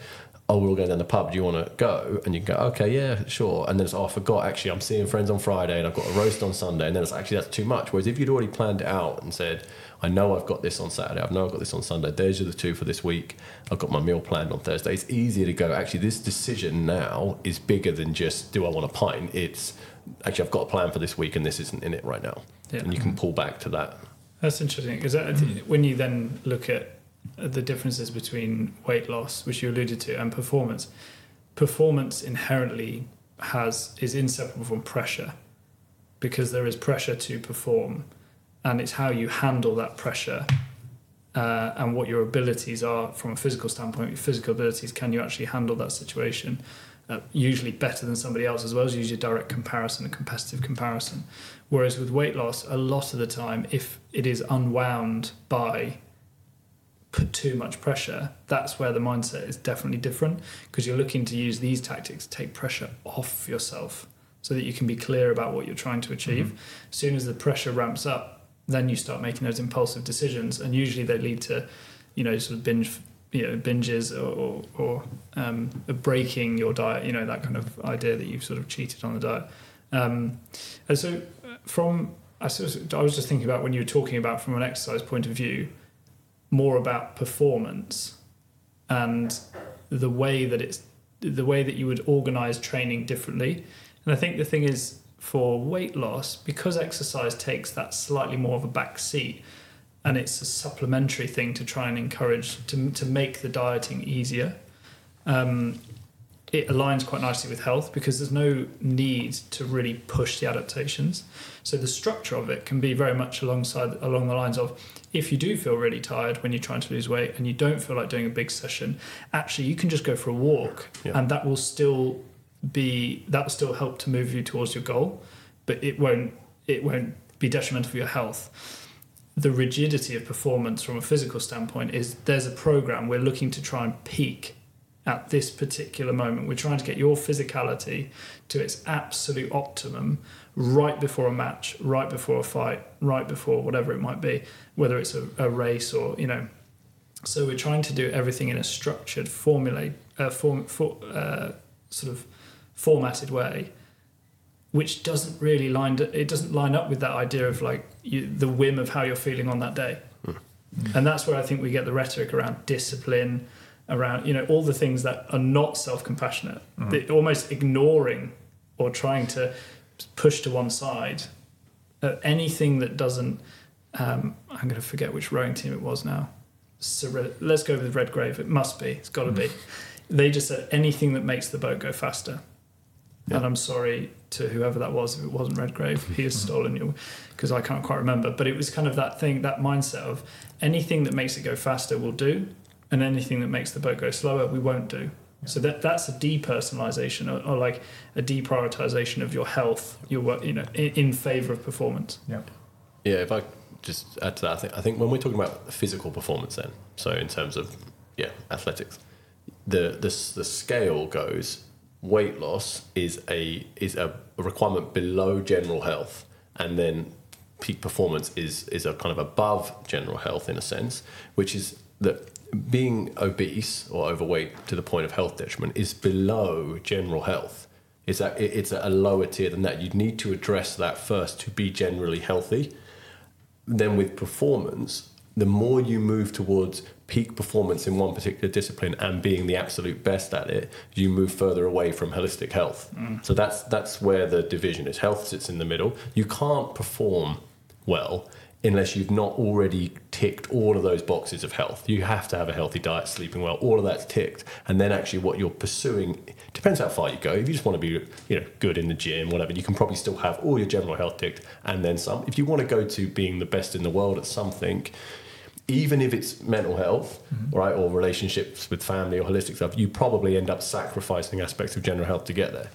oh, we're all going down the pub. Do you want to go? And you go, okay, yeah, sure. And then it's, oh, I forgot. Actually, I'm seeing friends on Friday and I've got a roast on Sunday. And then it's actually that's too much. Whereas if you'd already planned it out and said, I know I've got this on Saturday. I know I've got this on Sunday. Those are the two for this week. I've got my meal planned on Thursday. It's easier to go. Actually, this decision now is bigger than just do I want a pint. It's actually I've got a plan for this week and this isn't in it right now, yeah. and you can pull back to that. That's interesting because when you then look at the differences between weight loss, which you alluded to, and performance, performance inherently has is inseparable from pressure because there is pressure to perform, and it's how you handle that pressure. Uh, and what your abilities are from a physical standpoint, your physical abilities, can you actually handle that situation? Uh, usually better than somebody else as well as usually a direct comparison, a competitive comparison. Whereas with weight loss, a lot of the time, if it is unwound by put too much pressure, that's where the mindset is definitely different because you're looking to use these tactics to take pressure off yourself so that you can be clear about what you're trying to achieve. Mm-hmm. As soon as the pressure ramps up, then you start making those impulsive decisions, and usually they lead to, you know, sort of binge you know binges or, or, um, breaking your diet you know that kind of idea that you've sort of cheated on the diet. Um, and so from I, I was just thinking about when you were talking about from an exercise point of view more about performance and the way that it's the way that you would organize training differently. And I think the thing is for weight loss because exercise takes that slightly more of a back seat and it's a supplementary thing to try and encourage to, to make the dieting easier. Um, it aligns quite nicely with health because there's no need to really push the adaptations. So the structure of it can be very much alongside along the lines of if you do feel really tired when you're trying to lose weight and you don't feel like doing a big session, actually you can just go for a walk yeah. and that will still be that will still help to move you towards your goal, but it won't it won't be detrimental for your health the rigidity of performance from a physical standpoint is there's a program we're looking to try and peak at this particular moment. We're trying to get your physicality to its absolute optimum right before a match, right before a fight, right before whatever it might be, whether it's a, a race or, you know. So we're trying to do everything in a structured, formulate, uh, form, for, uh, sort of formatted way which doesn't really line it doesn't line up with that idea of like you, the whim of how you're feeling on that day mm. and that's where i think we get the rhetoric around discipline around you know all the things that are not self-compassionate mm. almost ignoring or trying to push to one side uh, anything that doesn't um, i'm going to forget which rowing team it was now let's go with the redgrave it must be it's got to mm. be they just said anything that makes the boat go faster yeah. and i'm sorry to whoever that was. If it wasn't Redgrave, he has mm-hmm. stolen you because I can't quite remember. But it was kind of that thing, that mindset of anything that makes it go faster, we'll do, and anything that makes the boat go slower, we won't do. So that that's a depersonalization or, or like a deprioritization of your health, your work, you know, in, in favor of performance. Yeah. Yeah. If I just add to that, I think, I think when we're talking about physical performance, then so in terms of yeah athletics, the the the scale goes weight loss is a is a requirement below general health, and then peak performance is is a kind of above general health in a sense, which is that being obese or overweight to the point of health detriment is below general health. It's a, it's a lower tier than that. You need to address that first to be generally healthy. Then with performance, the more you move towards peak performance in one particular discipline and being the absolute best at it, you move further away from holistic health. Mm. So that's that's where the division is. Health sits in the middle. You can't perform well unless you've not already ticked all of those boxes of health. You have to have a healthy diet, sleeping well, all of that's ticked. And then actually what you're pursuing depends how far you go. If you just want to be, you know, good in the gym, whatever, you can probably still have all your general health ticked and then some. If you want to go to being the best in the world at something, even if it's mental health, mm-hmm. right, or relationships with family or holistic stuff, you probably end up sacrificing aspects of general health to get there.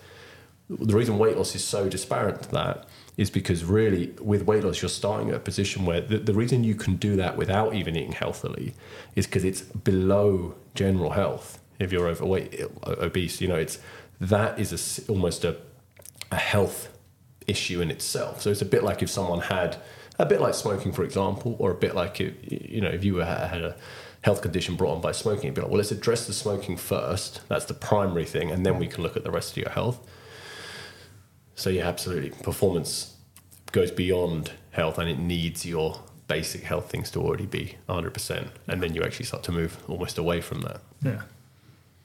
The reason weight loss is so disparate to that is because really with weight loss you're starting at a position where the, the reason you can do that without even eating healthily is because it's below general health if you're overweight obese you know it's that is a, almost a, a health issue in itself so it's a bit like if someone had a bit like smoking for example or a bit like if, you know if you had a health condition brought on by smoking you'd be like well let's address the smoking first that's the primary thing and then we can look at the rest of your health so yeah, absolutely. Performance goes beyond health, and it needs your basic health things to already be 100%, and then you actually start to move almost away from that. Yeah.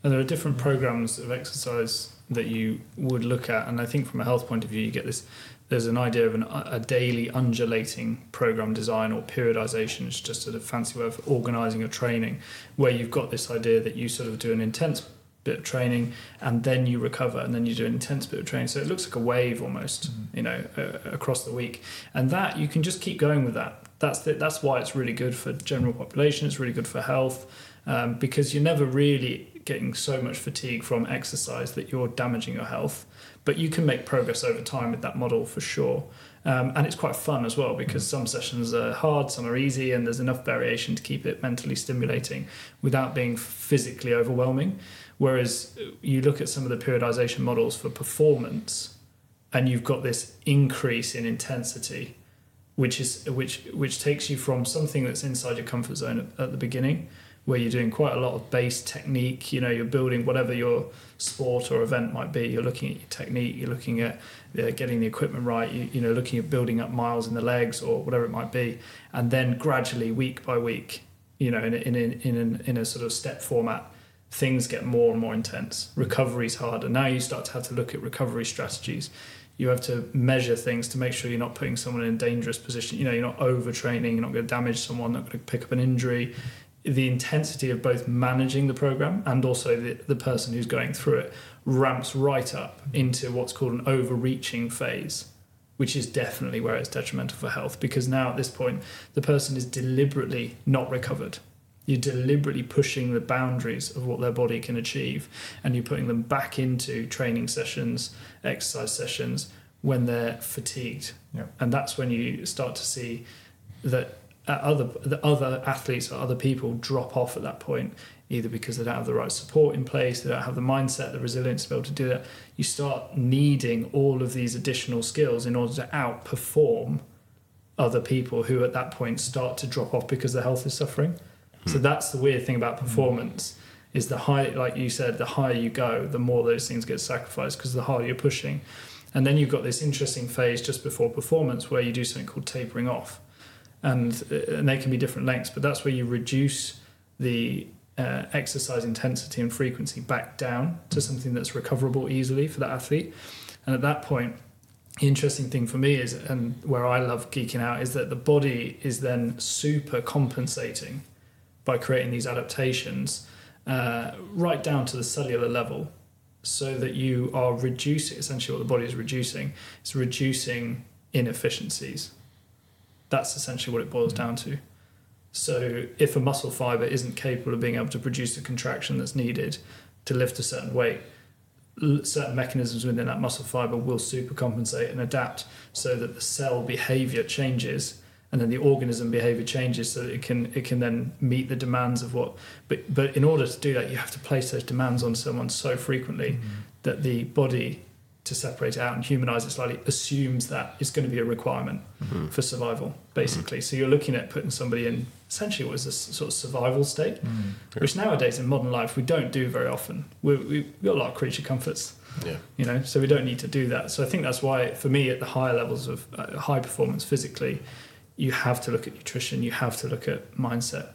And there are different programs of exercise that you would look at, and I think from a health point of view, you get this. There's an idea of an, a daily undulating program design or periodization. It's just a fancy way of organizing your training, where you've got this idea that you sort of do an intense bit of training and then you recover and then you do an intense bit of training so it looks like a wave almost mm-hmm. you know uh, across the week and that you can just keep going with that that's the, that's why it's really good for general population it's really good for health um, because you're never really getting so much fatigue from exercise that you're damaging your health but you can make progress over time with that model for sure um, and it's quite fun as well because some sessions are hard, some are easy, and there's enough variation to keep it mentally stimulating without being physically overwhelming. Whereas you look at some of the periodization models for performance, and you've got this increase in intensity, which is which which takes you from something that's inside your comfort zone at, at the beginning, where you're doing quite a lot of base technique. You know, you're building whatever your sport or event might be. You're looking at your technique. You're looking at uh, getting the equipment right. You, you know, looking at building up miles in the legs or whatever it might be, and then gradually, week by week, you know, in a, in a, in a, in a sort of step format, things get more and more intense. Recovery's harder. Now you start to have to look at recovery strategies. You have to measure things to make sure you're not putting someone in a dangerous position. You know, you're not overtraining, you're not going to damage someone, not going to pick up an injury. The intensity of both managing the program and also the, the person who's going through it ramps right up into what's called an overreaching phase, which is definitely where it's detrimental for health because now at this point, the person is deliberately not recovered you're deliberately pushing the boundaries of what their body can achieve, and you're putting them back into training sessions, exercise sessions when they're fatigued. Yeah. And that's when you start to see that other the other athletes or other people drop off at that point, either because they don't have the right support in place, they don't have the mindset, the resilience to be able to do that. You start needing all of these additional skills in order to outperform other people who at that point start to drop off because their health is suffering. So hmm. that's the weird thing about hmm. performance is the higher, like you said, the higher you go, the more those things get sacrificed because the harder you're pushing. And then you've got this interesting phase just before performance where you do something called tapering off, and uh, and they can be different lengths, but that's where you reduce the uh, exercise intensity and frequency back down to something that's recoverable easily for the athlete. And at that point, the interesting thing for me is, and where I love geeking out, is that the body is then super compensating by creating these adaptations uh, right down to the cellular level so that you are reducing essentially what the body is reducing it's reducing inefficiencies that's essentially what it boils down to so if a muscle fiber isn't capable of being able to produce the contraction that's needed to lift a certain weight certain mechanisms within that muscle fiber will supercompensate and adapt so that the cell behavior changes and then the organism behavior changes so that it can it can then meet the demands of what but but in order to do that you have to place those demands on someone so frequently mm-hmm. that the body to separate it out and humanize it slightly assumes that it's going to be a requirement Mm-hmm. for survival, basically. So you're looking at putting somebody in essentially what is a s- sort of survival state, which nowadays in modern life we don't do very often. We, we, we've got a lot of creature comforts, Yeah. you know, so we don't need to do that. So I think that's why, for me, at the higher levels of uh, high performance physically, you have to look at nutrition, you have to look at mindset,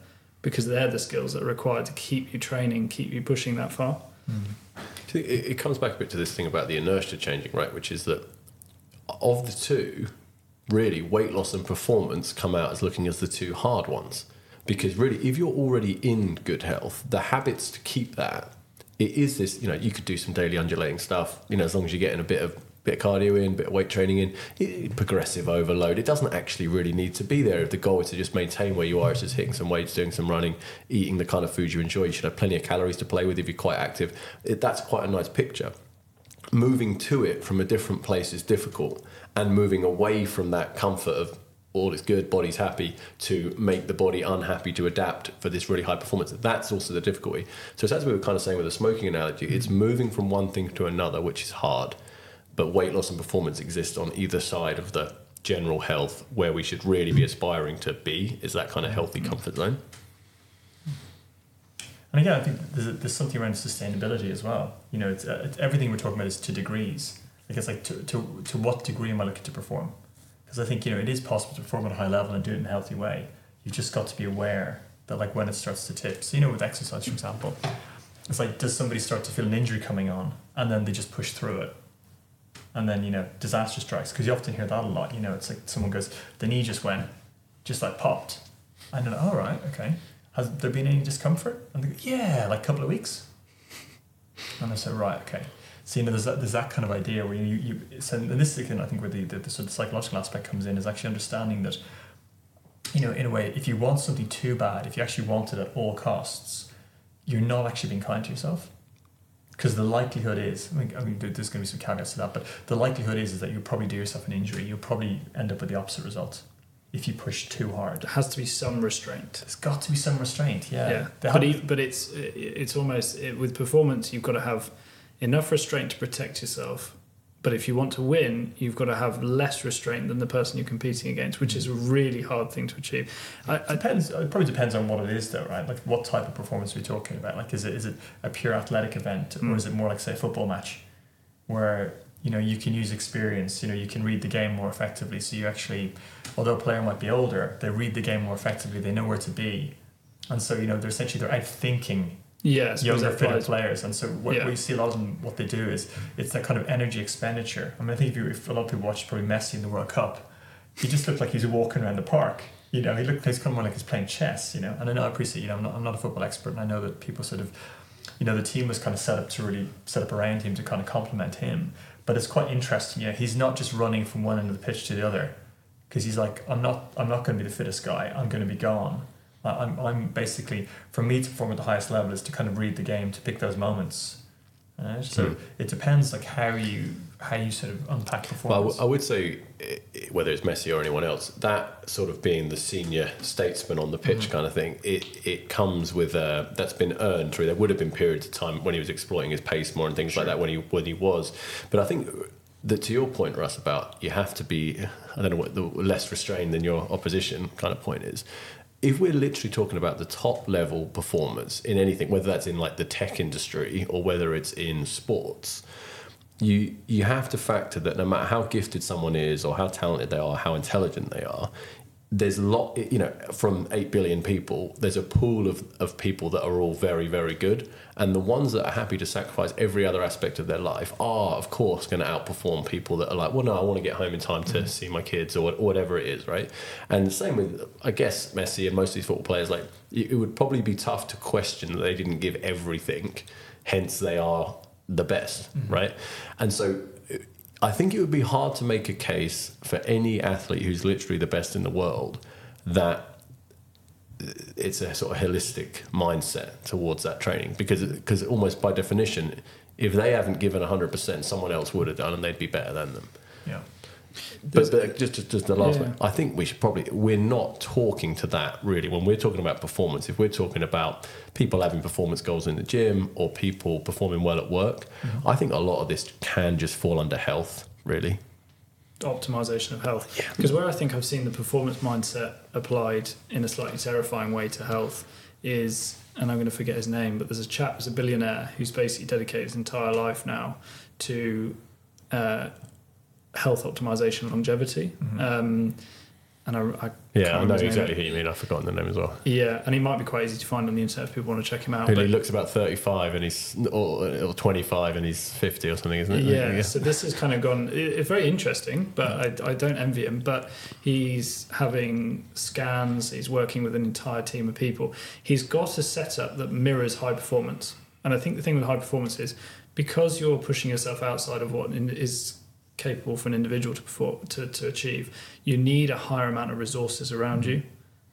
because they're the skills that are required to keep you training, keep you pushing that far. It comes back a bit to this thing about the inertia changing, right? Which is that of the two, really, weight loss and performance come out as looking as the two hard ones. Because really, if you're already in good health, the habits to keep that, it is this, you know, you could do some daily undulating stuff, you know, as long as you're getting a bit of bit of cardio in, bit of weight training in, it, progressive overload. It doesn't actually really need to be there. If the goal is to just maintain where you are, it's just hitting some weights, doing some running, eating the kind of food you enjoy. You should have plenty of calories to play with if you're quite active. It, that's quite a nice picture. Moving to it from a different place is difficult, and moving away from that comfort of all is good, body's happy, to make the body unhappy to adapt for this really high performance. That's also the difficulty. So as we were kind of saying with the smoking analogy, it's moving from one thing to another, which is hard. But weight loss and performance exist on either side of the general health where we should really be aspiring to be is that kind of healthy comfort zone. And again, I think there's, there's something around sustainability as well. You know, it's, uh, everything we're talking about is to degrees. Like it's like to, to, to what degree am I looking to perform? Because I think you know it is possible to perform at a high level and do it in a healthy way. You've just got to be aware that like when it starts to tip. So you know, with exercise, for example, it's like does somebody start to feel an injury coming on and then they just push through it, and then you know disaster strikes because you often hear that a lot. You know, it's like someone goes, the knee just went, just like popped, and then all right, okay. Has there been any discomfort? And they go, yeah, like a couple of weeks. And I said, right, okay. So you know, there's that, there's that kind of idea where you, you so and this is again, I think where the, the, the sort of psychological aspect comes in is actually understanding that, you know, in a way, if you want something too bad, if you actually want it at all costs, you're not actually being kind to yourself. Because the likelihood is, I mean, I mean, there's going to be some caveats to that, but the likelihood is, is that you'll probably do yourself an injury. You'll probably end up with the opposite result if you push too hard. There has to be some restraint. There's got to be some restraint, yeah. yeah, There but have- but it's it's almost it, with performance you've got to have enough restraint to protect yourself. But if you want to win, you've got to have less restraint than the person you're competing against, which is a really hard thing to achieve. I, depends. It probably depends on what it is, though, right? Like, what type of performance are we talking about? Like, is it is it a pure athletic event, or Mm. is it more like say a football match, where you know you can use experience, you know, you can read the game more effectively. So you actually, although a player might be older, they read the game more effectively. They know where to be, and so you know they're essentially they're out thinking yeah, I suppose younger, fitter players. And so what Yeah. we see a lot of them, what they do is it's that kind of energy expenditure. I mean, I think if, you, if a lot of people watch probably Messi in the World Cup, he just looked like he's walking around the park. You know, he looked he's kind of more like he's playing chess. You know, and I know I appreciate. You know, I'm not, I'm not a football expert, and I know that people sort of, you know, the team was kind of set up to really set up around him to kind of complement him. But it's quite interesting. Yeah, he's not just running from one end of the pitch to the other, because he's like, I'm not, I'm not going to be the fittest guy. I'm going to be gone. I- I'm, I'm basically for me to perform at the highest level is to kind of read the game to pick those moments. Right? So Hmm. it depends like how you how you sort of unpack performance. Well, I performance. w- I would say, whether it's Messi or anyone else, that sort of being the senior statesman on the pitch Mm-hmm. kind of thing, it, it comes with uh, that's been earned through. There would have been periods of time when he was exploiting his pace more and things like that when he when he was. But I think that to your point, Russ, about you have to be, I don't know what the less restrained than your opposition kind of point is. If we're literally talking about the top level performance in anything, whether that's in like the tech industry or whether it's in sports, you you have to factor that no matter how gifted someone is or how talented they are, how intelligent they are, there's a lot you know from 8 billion people there's a pool of, of people that are all very very good. And the ones that are happy to sacrifice every other aspect of their life are of course going to outperform people that are like well no i want to get home in time to mm-hmm. see my kids or what- whatever it is right? And the same with i guess messi and most of these football players like it it would probably be tough to question that they didn't give everything hence they are the best, mm-hmm. right? And so I think it would be hard to make a case for any athlete who's literally the best in the world that it's a sort of holistic mindset towards that training because because almost by definition if they haven't given 100% someone else would have done and they'd be better than them yeah. But, but just, just just the last Yeah. one. I think we should probably we're not talking to that really when we're talking about performance. If we're talking about people having performance goals in the gym or people performing well at work, I think a lot of this can just fall under health. Really, optimization of health. Yeah. Because where I think I've seen the performance mindset applied in a slightly terrifying way to health is, and I'm going to forget his name, but there's a chap who's a billionaire who's basically dedicated his entire life now to uh, health optimization longevity. Um, and I, I yeah, I know exactly who you mean. I've forgotten the name as well. Yeah, and he might be quite easy to find on the internet if people want to check him out. But- he looks about thirty-five and he's or, or twenty-five and he's fifty or something, isn't it? Yeah, so this has kind of gone. it- It's very interesting, but I, I don't envy him. But he's having scans. He's working with an entire team of people. He's got a setup that mirrors high performance. And I think the thing with high performance is because you're pushing yourself outside of what is capable for an individual to perform to, to achieve, you need a higher amount of resources around you.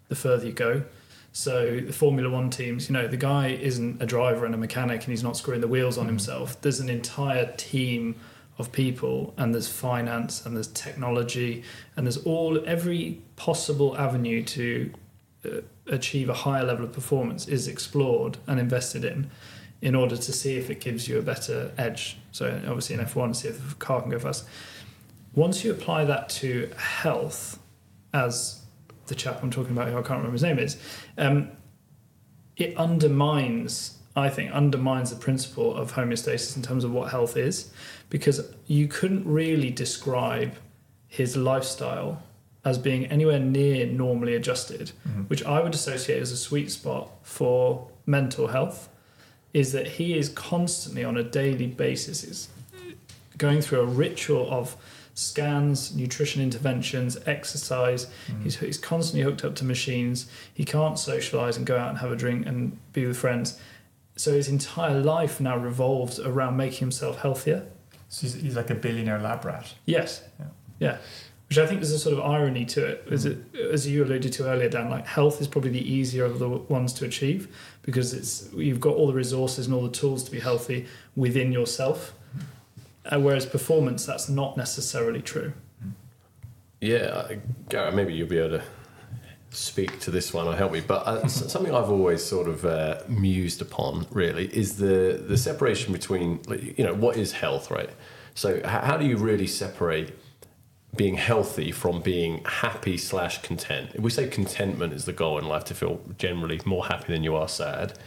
The further you go. So the Formula One teams, you know, the guy isn't a driver and a mechanic, and he's not screwing the wheels on himself. There's an entire team of people, and there's finance, and there's technology, and there's all every possible avenue to uh, achieve a higher level of performance is explored and invested in, in order to see if it gives you a better edge. So obviously in F1, see if the car can go fast. Once you apply that to health, as the chap I'm talking about, who I can't remember his name is, um, it undermines, I think, undermines the principle of homeostasis in terms of what health is, because you couldn't really describe his lifestyle as being anywhere near normally adjusted, which I would associate as a sweet spot for mental health, is that he is constantly on a daily basis is going through a ritual of scans, nutrition interventions, exercise. Mm-hmm. He's, he's constantly hooked up to machines. He can't socialize and go out and have a drink and be with friends. So his entire life now revolves around making himself healthier. So he's, he's like a billionaire lab rat. Yes. Yeah. Yeah. Which I think there's a sort of irony to it, as, it, mm-hmm. as you alluded to earlier, Dan. Like health is probably the easier of the ones to achieve because it's you've got all the resources and all the tools to be healthy within yourself. Uh, whereas performance, that's not necessarily true. Yeah, Gareth, maybe you'll be able to speak to this one or help me. But uh, something I've always sort of uh, mused upon, really, is the the separation between, you know, what is health, right? So, how do you really separate being healthy from being happy slash content? If we say contentment is the goal in life to feel generally more happy than you are sad,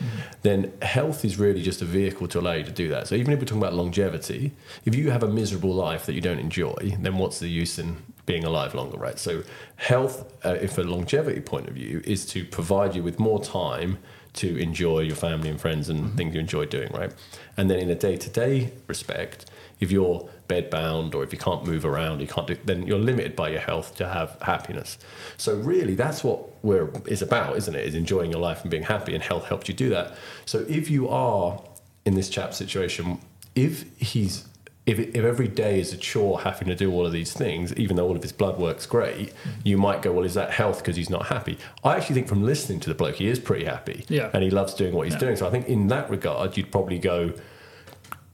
then health is really just a vehicle to allow you to do that. So even if we're talking about longevity, if you have a miserable life that you don't enjoy, then what's the use in being alive longer, right? So health, uh, if a longevity point of view, is to provide you with more time to enjoy your family and friends and mm-hmm. things you enjoy doing, right? And then in a day-to-day respect, if you're bedbound or if you can't move around, you can't do, then you're limited by your health to have happiness. So really, that's what we're is about, isn't it? Is enjoying your life and being happy, and health helps you do that. So if you are in this chap's situation, if he's if, if every day is a chore having to do all of these things, even though all of his blood works great, you might go, well, is that health because he's not happy? I actually think from listening to the bloke, he is pretty happy. Yeah. And he loves doing what he's Yeah. doing. So I think in that regard, you'd probably go,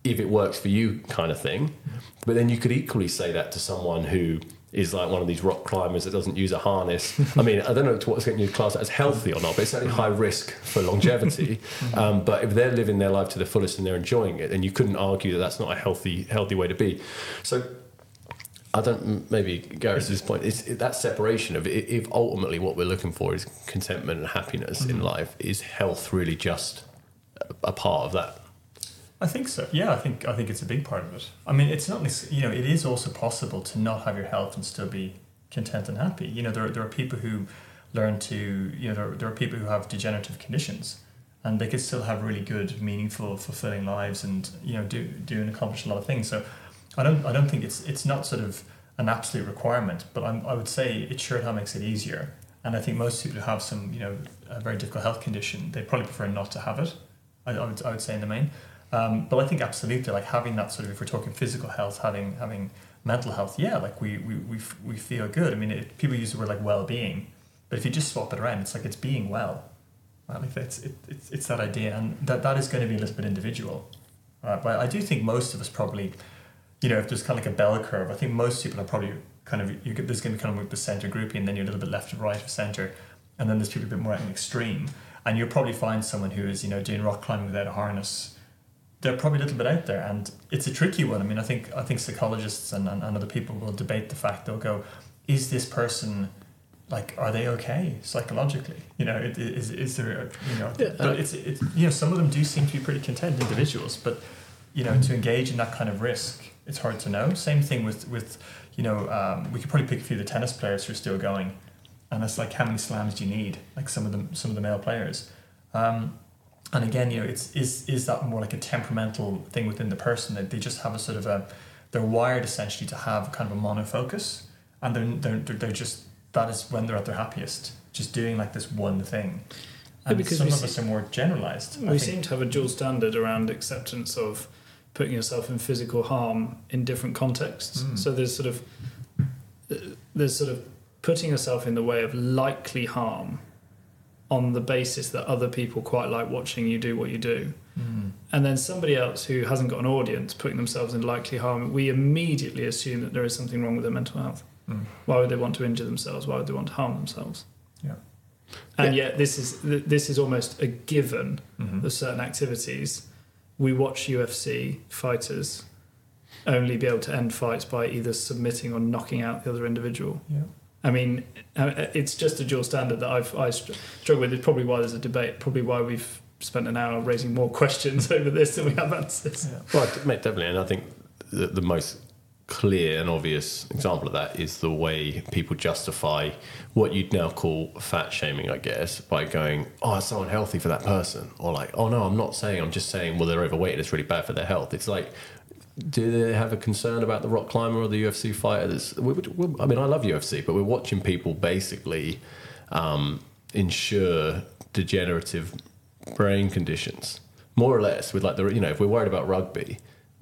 if it works for you kind of thing. But then you could equally say that to someone who is like one of these rock climbers that doesn't use a harness. I mean, I don't know to what's getting you class as healthy or not, but it's certainly high risk for longevity. Um, but if they're living their life to the fullest and they're enjoying it, then you couldn't argue that that's not a healthy healthy way to be. So I don't maybe Gareth's this point is that separation of if ultimately what we're looking for is contentment and happiness in life is health really just a- a part of that. I think so. Yeah, I think I think it's a big part of it. I mean, it's not you know it is also possible to not have your health and still be content and happy. You know, there there are people who learn to you know there, there are people who have degenerative conditions, and they could still have really good, meaningful, fulfilling lives, and you know do do and accomplish a lot of things. So, I don't I don't think it's it's not sort of an absolute requirement, but I'm, I would say it sure how makes it easier. And I think most people who have some you know a very difficult health condition, they probably prefer not to have it. I, I would I would say in the main. Um, but I think absolutely, like having that sort of, if we're talking physical health, having having mental health, yeah, like we we, we, we feel good. I mean, it, people use the word like well being, but if you just swap it around, it's like it's being well. Right? Like it's, it, it's it's that idea, and that that is going to be a little bit individual. Right? But I do think most of us probably, you know, if there's kind of like a bell curve, I think most people are probably kind of you get there's going to be kind of the center grouping, and then you're a little bit left to right of center, and then there's people a bit more at an extreme, and you'll probably find someone who is you know doing rock climbing without a harness. They're probably a little bit out there, and it's a tricky one. I mean, I think I think psychologists and, and, and other people will debate the fact they'll go, is this person like are they okay psychologically? You know it, is, is there a, you know Yeah, but uh, it's, it's you know some of them do seem to be pretty content individuals but you know to engage in that kind of risk it's hard to know. Same thing with with you know um, we could probably pick a few of the tennis players who are still going and it's like how many slams do you need? Like some of them some of the male players. Um, and again you know it's is is that more like a temperamental thing within the person that they just have a sort of a they're wired essentially to have kind of a monofocus and they're, they're, they're, just that is when they're at their happiest just doing like this one thing Yeah, because some of see- us are more generalized We seem to have a dual standard around acceptance of putting yourself in physical harm in different contexts. Mm. So there's sort of there's sort of putting yourself in the way of likely harm on the basis that other people quite like watching you do what you do. Mm. And then somebody else who hasn't got an audience putting themselves in likely harm, we immediately assume that there is something wrong with their mental health. Mm. Why would they want to injure themselves? Why would they want to harm themselves? Yeah. And yet this is this is almost a given Mhm. of certain activities. We watch UFC fighters only be able to end fights by either submitting or knocking out the other individual. yeah I mean, uh, it's just a dual standard that I've I struggle with. It's probably why there's a debate. Probably why we've spent an hour raising more questions over this than we have answers. yeah Well, mate, definitely, and I think the, the most clear and obvious example of that is the way people justify what you'd now call fat shaming, I guess, by going, "Oh, it's so unhealthy for that person," or like, "Oh no, I'm not saying. I'm just saying, well, they're overweight. and It's really bad for their health." It's like. Do they have a concern about the rock climber or the UFC fighter? That's, we, we, I mean, I love UFC, but we're watching people basically um, ensure degenerative brain conditions, more or less. With like the, you know, if we're worried about rugby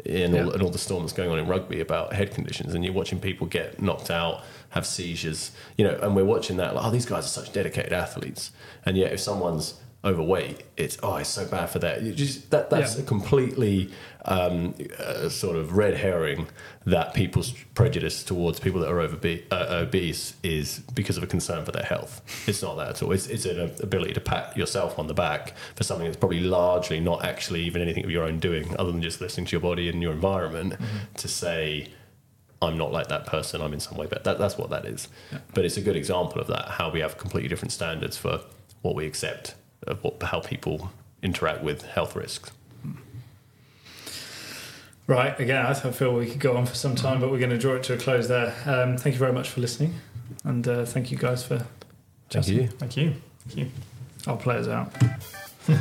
and, all, and all the storm that's going on in rugby about head conditions, and you're watching people get knocked out, have seizures, you know, and we're watching that like, oh, these guys are such dedicated athletes, and yet if someone's overweight, it's oh, it's so bad for that. Just that that's Yeah. a completely um, uh, sort of red herring that people's prejudice towards people that are overbe- uh, obese is because of a concern for their health. It's not that at all. It's, it's an ability to pat yourself on the back for something that's probably largely not actually even anything of your own doing, other than just listening to your body and your environment to say. I'm not like that person. I'm in some way better. That, that's what that is. Yeah. But it's a good example of that. How we have completely different standards for what we accept of what, how people interact with health risks. Right. Again, I feel we could go on for some time, but we're going to draw it to a close there. Um, thank you very much for listening, and uh, thank you guys for. Thank chatting. you. thank you thank you I'll play us out.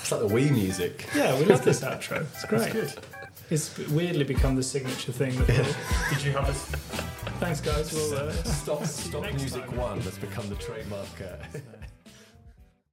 It's like the Wii music. Yeah, we love this outro. It's great. That's good It's weirdly become the signature thing. That we'll- did you have this Thanks, guys. We'll, uh, Stop, stop music time. one that's become the trademark. Uh,